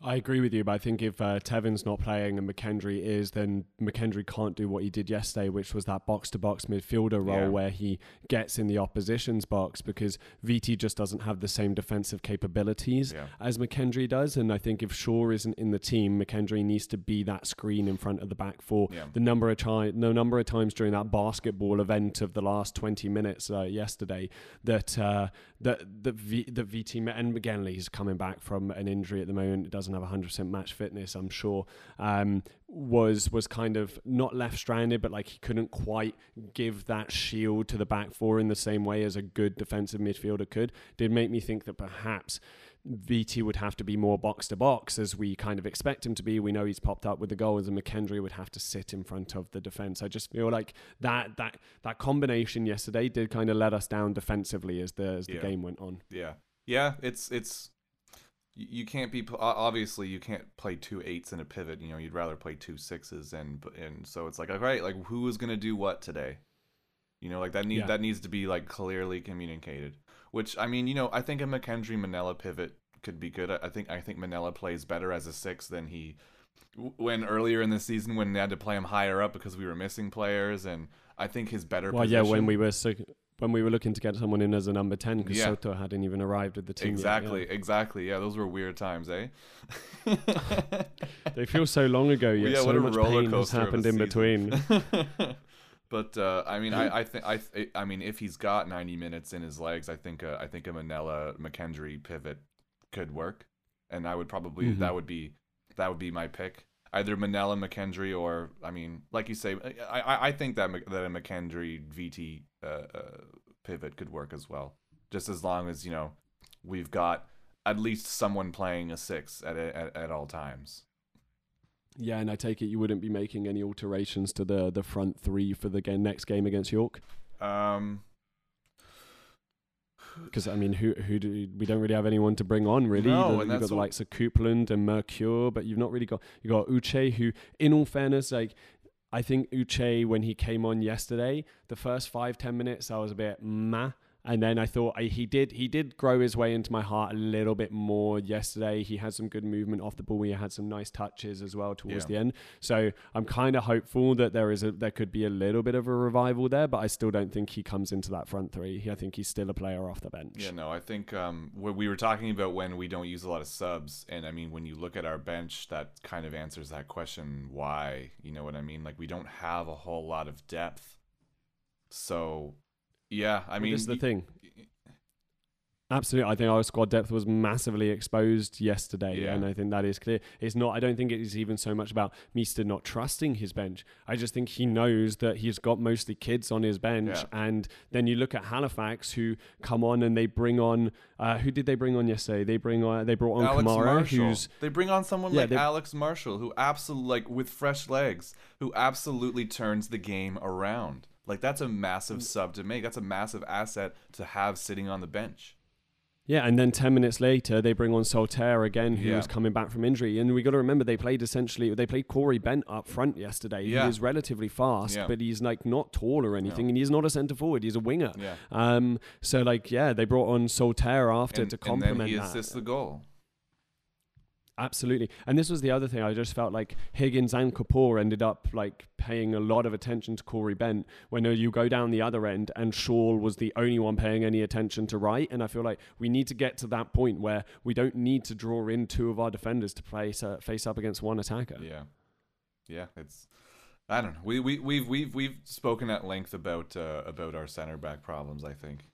I agree with you, but I think if uh, Tevin's not playing and McKendry is, then McKendry can't do what he did yesterday, which was that box to box midfielder role Yeah. where he gets in the opposition's box because Viti just doesn't have the same defensive capabilities Yeah. as McKendry does. And I think if Shaw isn't in the team, McKendry needs to be that screen in front of the back four. Yeah. The number of time, no number of times during that basketball event of the last twenty minutes uh, yesterday that uh, that that, v, that Viti and McGinley's coming back from an injury at the moment. Doesn't have hundred percent match fitness, I'm sure. Um, was was kind of not left stranded, but like he couldn't quite give that shield to the back four in the same way as a good defensive midfielder could. Did make me think that perhaps. Viti would have to be more box to box as we kind of expect him to be. We know he's popped up with the goals, and McKendry would have to sit in front of the defense. I just feel like that that that combination yesterday did kind of let us down defensively as the as the Yeah. game went on. Yeah, yeah. It's it's you can't be obviously you can't play two eights in a pivot. You know, you'd rather play two sixes, and and so it's like, all right, like who is gonna do what today? You know, like that need Yeah. that needs to be like clearly communicated. Which I mean, you know, I think a McKendry Mannella pivot could be good. I think I think Mannella plays better as a six than he when earlier in the season when they had to play him higher up because we were missing players, and I think his better. Well, position, yeah, when we were so, when we were looking to get someone in as a number ten because Yeah. Soto hadn't even arrived at the team. yet, yeah. exactly, exactly, yeah, those were weird times, eh? They feel so long ago, (laughs) yet yeah, so much pain has coaster of a happened in season. between. (laughs) but uh, I mean, I, I think I, th- I mean, if he's got 90 minutes in his legs, I think uh, I think a Mannella McKendry pivot could work, and I would probably Mhm. that would be that would be my pick. Either Mannella McKendry or I mean, like you say, I I, I think that that a McKendry Viti uh, uh, pivot could work as well, just as long as you know we've got at least someone playing a six at at, at all times. Yeah, and I take it you wouldn't be making any alterations to the the front three for the game, next game against York, Um, because I mean, who who do we don't really have anyone to bring on really. No, The- and you've got that's the likes of Coupland and Mercure, but you've not really got you got Uche, who, in all fairness, like. I think Uche, when he came on yesterday, the first five ten minutes, I was a bit meh, and then I thought I, he did he did grow his way into my heart a little bit more yesterday. He had some good movement off the ball. He had some nice touches as well towards Yeah. the end. So I'm kind of hopeful that there is a there could be a little bit of a revival there, but I still don't think he comes into that front three. I think he's still a player off the bench. Yeah, no, I think um, what we were talking about when we don't use a lot of subs, and I mean, when you look at our bench, that kind of answers that question why. You know what I mean? Like, we don't have a whole lot of depth. So, yeah, I mean, this is the thing. Absolutely, I think our squad depth was massively exposed yesterday, Yeah. and I think that is clear. It's not. I don't think it is even so much about Mista not trusting his bench. I just think he knows that he's got mostly kids on his bench, Yeah. and then you look at Halifax, who come on and they bring on. Uh, who did they bring on yesterday? They bring on. They brought on Alex Kamara, Marshall. who's they bring on someone Yeah, like they- Alex Marshall, who absolutely like with fresh legs, who absolutely turns the game around. Like that's a massive Mm. sub to make. That's a massive asset to have sitting on the bench. Yeah, and then 10 minutes later, they bring on Salter again, who Yeah. was coming back from injury. And we got to remember, they played essentially, they played Corey Bent up front yesterday. Yeah. He was relatively fast, Yeah. but he's like not tall or anything. And he's not a centre forward, he's a winger. Yeah. Um, so, like, yeah, they brought on Salter after And, to and then complement he assists the goal. Absolutely. And this was the other thing. I just felt like Higgins and Kapor ended up like paying a lot of attention to Corey Bent when uh, you go down the other end and Shaw was the only one paying any attention to Wright. And I feel like we need to get to that point where we don't need to draw in two of our defenders to face, uh, face up against one attacker. Yeah, yeah. It's I don't know. We we we've we've we've spoken at length about uh, about our center back problems. I think.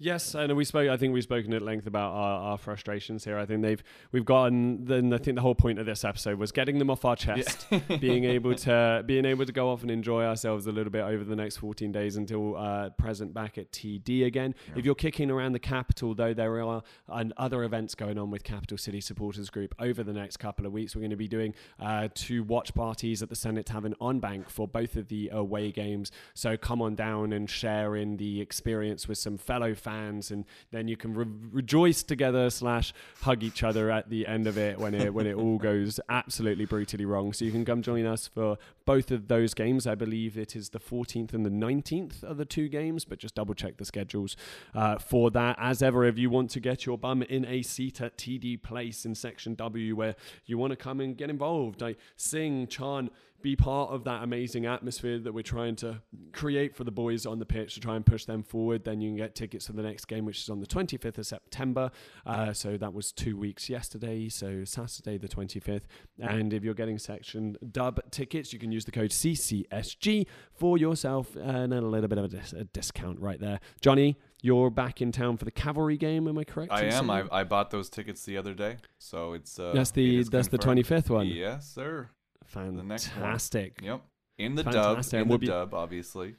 Yes, and we spoke. I think we've spoken at length about our, our frustrations here. I think they've we've gotten. Then I think the whole point of this episode was getting them off our chest, (laughs) being able to being able to go off and enjoy ourselves a little bit over the next 14 days until uh, present back at TD again. If you're kicking around the capital, though, there are uh, other events going on with Capital City Supporters Group over the next couple of weeks. We're going to be doing uh, two watch parties at the Senate Tavern on Bank for both of the away games. So come on down and share in the experience with some fellow fans, and then you can re- rejoice together slash hug each other at the end of it when it when it all goes absolutely brutally wrong. So you can come join us for both of those games. I believe it is the 14th and the 19th are the two games, but just double check the schedules uh, for that. As ever, if you want to get your bum in a seat at TD Place in Section W, where you want to come and get involved, like sing, chant, be part of that amazing atmosphere that we're trying to create for the boys on the pitch to try and push them forward, then you can get tickets for the next game, which is on the 25th of September. Uh, so that was two weeks yesterday, so Saturday the 25th. And if you're getting section dub tickets, you can use the code CCSG for yourself and a little bit of a, dis- a discount right there. Johnny, you're back in town for the cavalry game, am I correct? I am. I, I bought those tickets the other day, so it's uh, that's the that's the 25th one. Yes, sir. The. Fantastic. Yep. In the Fantastic. dub. In the we'll be- dub, obviously.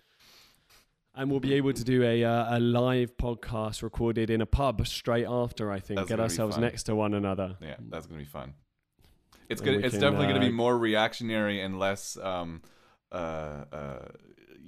And we'll be able to do a uh, a live podcast recorded in a pub straight after. I think That's get ourselves next to one another. Yeah, that's gonna be fun. It's And gonna. we It's can, definitely gonna be uh, more reactionary and less um, uh, uh,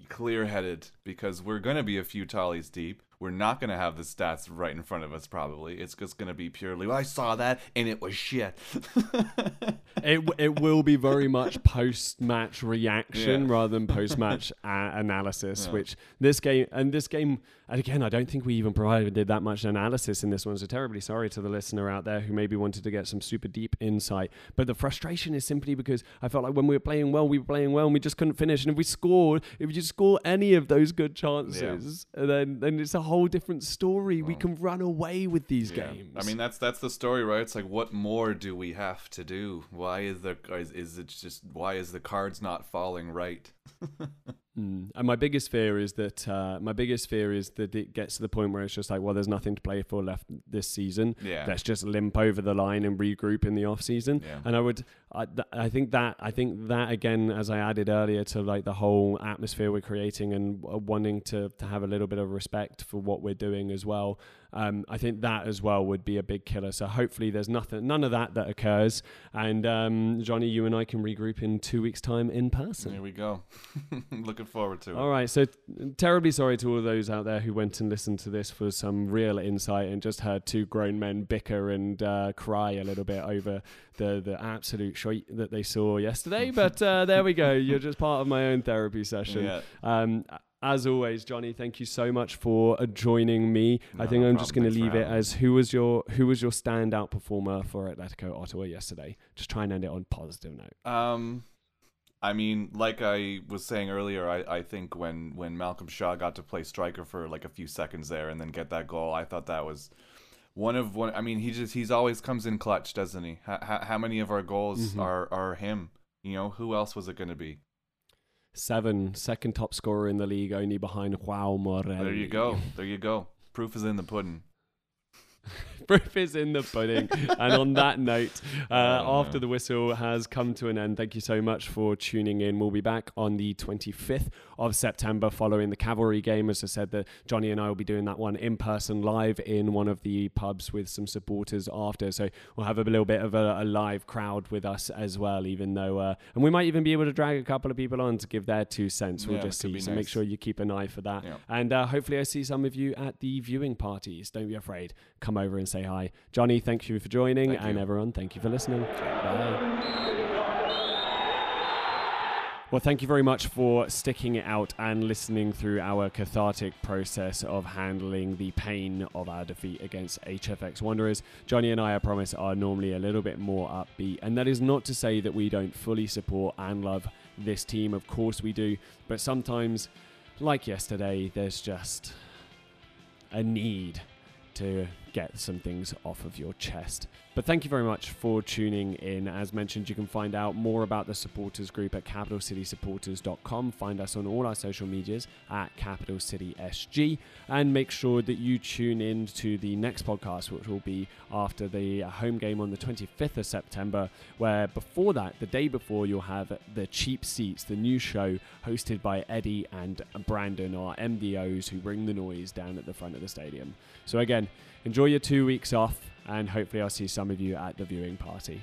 clear-headed because we're gonna be a few tallies deep. We're not going to have the stats right in front of us. Probably it's just going to be purely. Well, I saw that and it was shit. (laughs) it it will be very much post match reaction Yeah. rather than post match a- uh, analysis. Yeah. Which this game and this game, and again, I don't think we even provided did that much analysis in this one. So terribly sorry to the listener out there who maybe wanted to get some super deep insight. But the frustration is simply because I felt like when we were playing well, we were playing well, and we just couldn't finish. And if we scored, if you score any of those good chances, then then it's a whole different story. we can run away with these Yeah. games. I mean, that's that's the story, right? It's like, what more do we have to do? Why is the is, is it just why is the cards not falling right? (laughs) Mm. And my biggest fear is that uh, my biggest fear is that it gets to the point where it's just like, well, there's nothing to play for left this season. Yeah. Let's just limp over the line and regroup in the off season. Yeah. And I would, I, th- I think that, I think that again, as I added earlier to like the whole atmosphere we're creating and uh, wanting to to have a little bit of respect for what we're doing as well. Um, I think that as well would be a big killer. So hopefully there's nothing, none of that that occurs. And um, Johnny, you and I can regroup in two weeks' time in person. There we go. (laughs) Looking forward to it. All right, so t- terribly sorry to all those out there who went and listened to this for some real insight and just heard two grown men bicker and uh, cry a little bit over the the absolute shite that they saw yesterday. (laughs) But uh, there we go. You're just part of my own therapy session. Yeah. Um, as always, Johnny, thank you so much for joining me. I think no I'm just going to leave it as who was your who was your standout performer for Atletico Ottawa yesterday. Just try and end it on positive note. Um, I mean, like I was saying earlier, I, I think when, when Malcolm Shaw got to play striker for like a few seconds there and then get that goal, I thought that was one of one. I mean, he just he's always comes in clutch, doesn't he? How, how, how many of our goals Mhm. are are him? You know, who else was it going to be? Seven, second top scorer in the league, only behind Joao Morelli. There you go. There you go. Proof is in the pudding. (laughs) Proof is in the pudding. and on that note, uh, Oh, after no. the whistle has come to an end, thank you so much for tuning in. We'll be back on the 25th of September following the Cavalry game. As I said, that Johnny and I will be doing that one in person live in one of the pubs with some supporters after. So we'll have a little bit of a, a live crowd with us as well, even though, uh, and we might even be able to drag a couple of people on to give their two cents. We'll Yeah, just see. So make sure you keep an eye for that. Yeah. And uh, hopefully, I see some of you at the viewing parties. Don't be afraid. Come over and say hi. Johnny, thank you for joining. Thank and you. everyone, thank you for listening. Bye. Well, thank you very much for sticking it out and listening through our cathartic process of handling the pain of our defeat against HFX Wanderers. Johnny and I, I promise, are normally a little bit more upbeat, and that is not to say that we don't fully support and love this team. Of course, we do, but sometimes, like yesterday, there's just a need to get some things off of your chest. But thank you very much for tuning in. As mentioned, you can find out more about the supporters group at capitalcitysupporters.com. Find us on all our social medias at Capital City SG and make sure that you tune in to the next podcast, which will be after the home game on the 25th of September, where before that, the day before, you'll have the Cheap Seats, the new show hosted by Eddie and Brandon, our MDOs who bring the noise down at the front of the stadium. So, again, enjoy your two weeks off, and hopefully, I'll see some of you at the viewing party.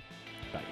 Bye.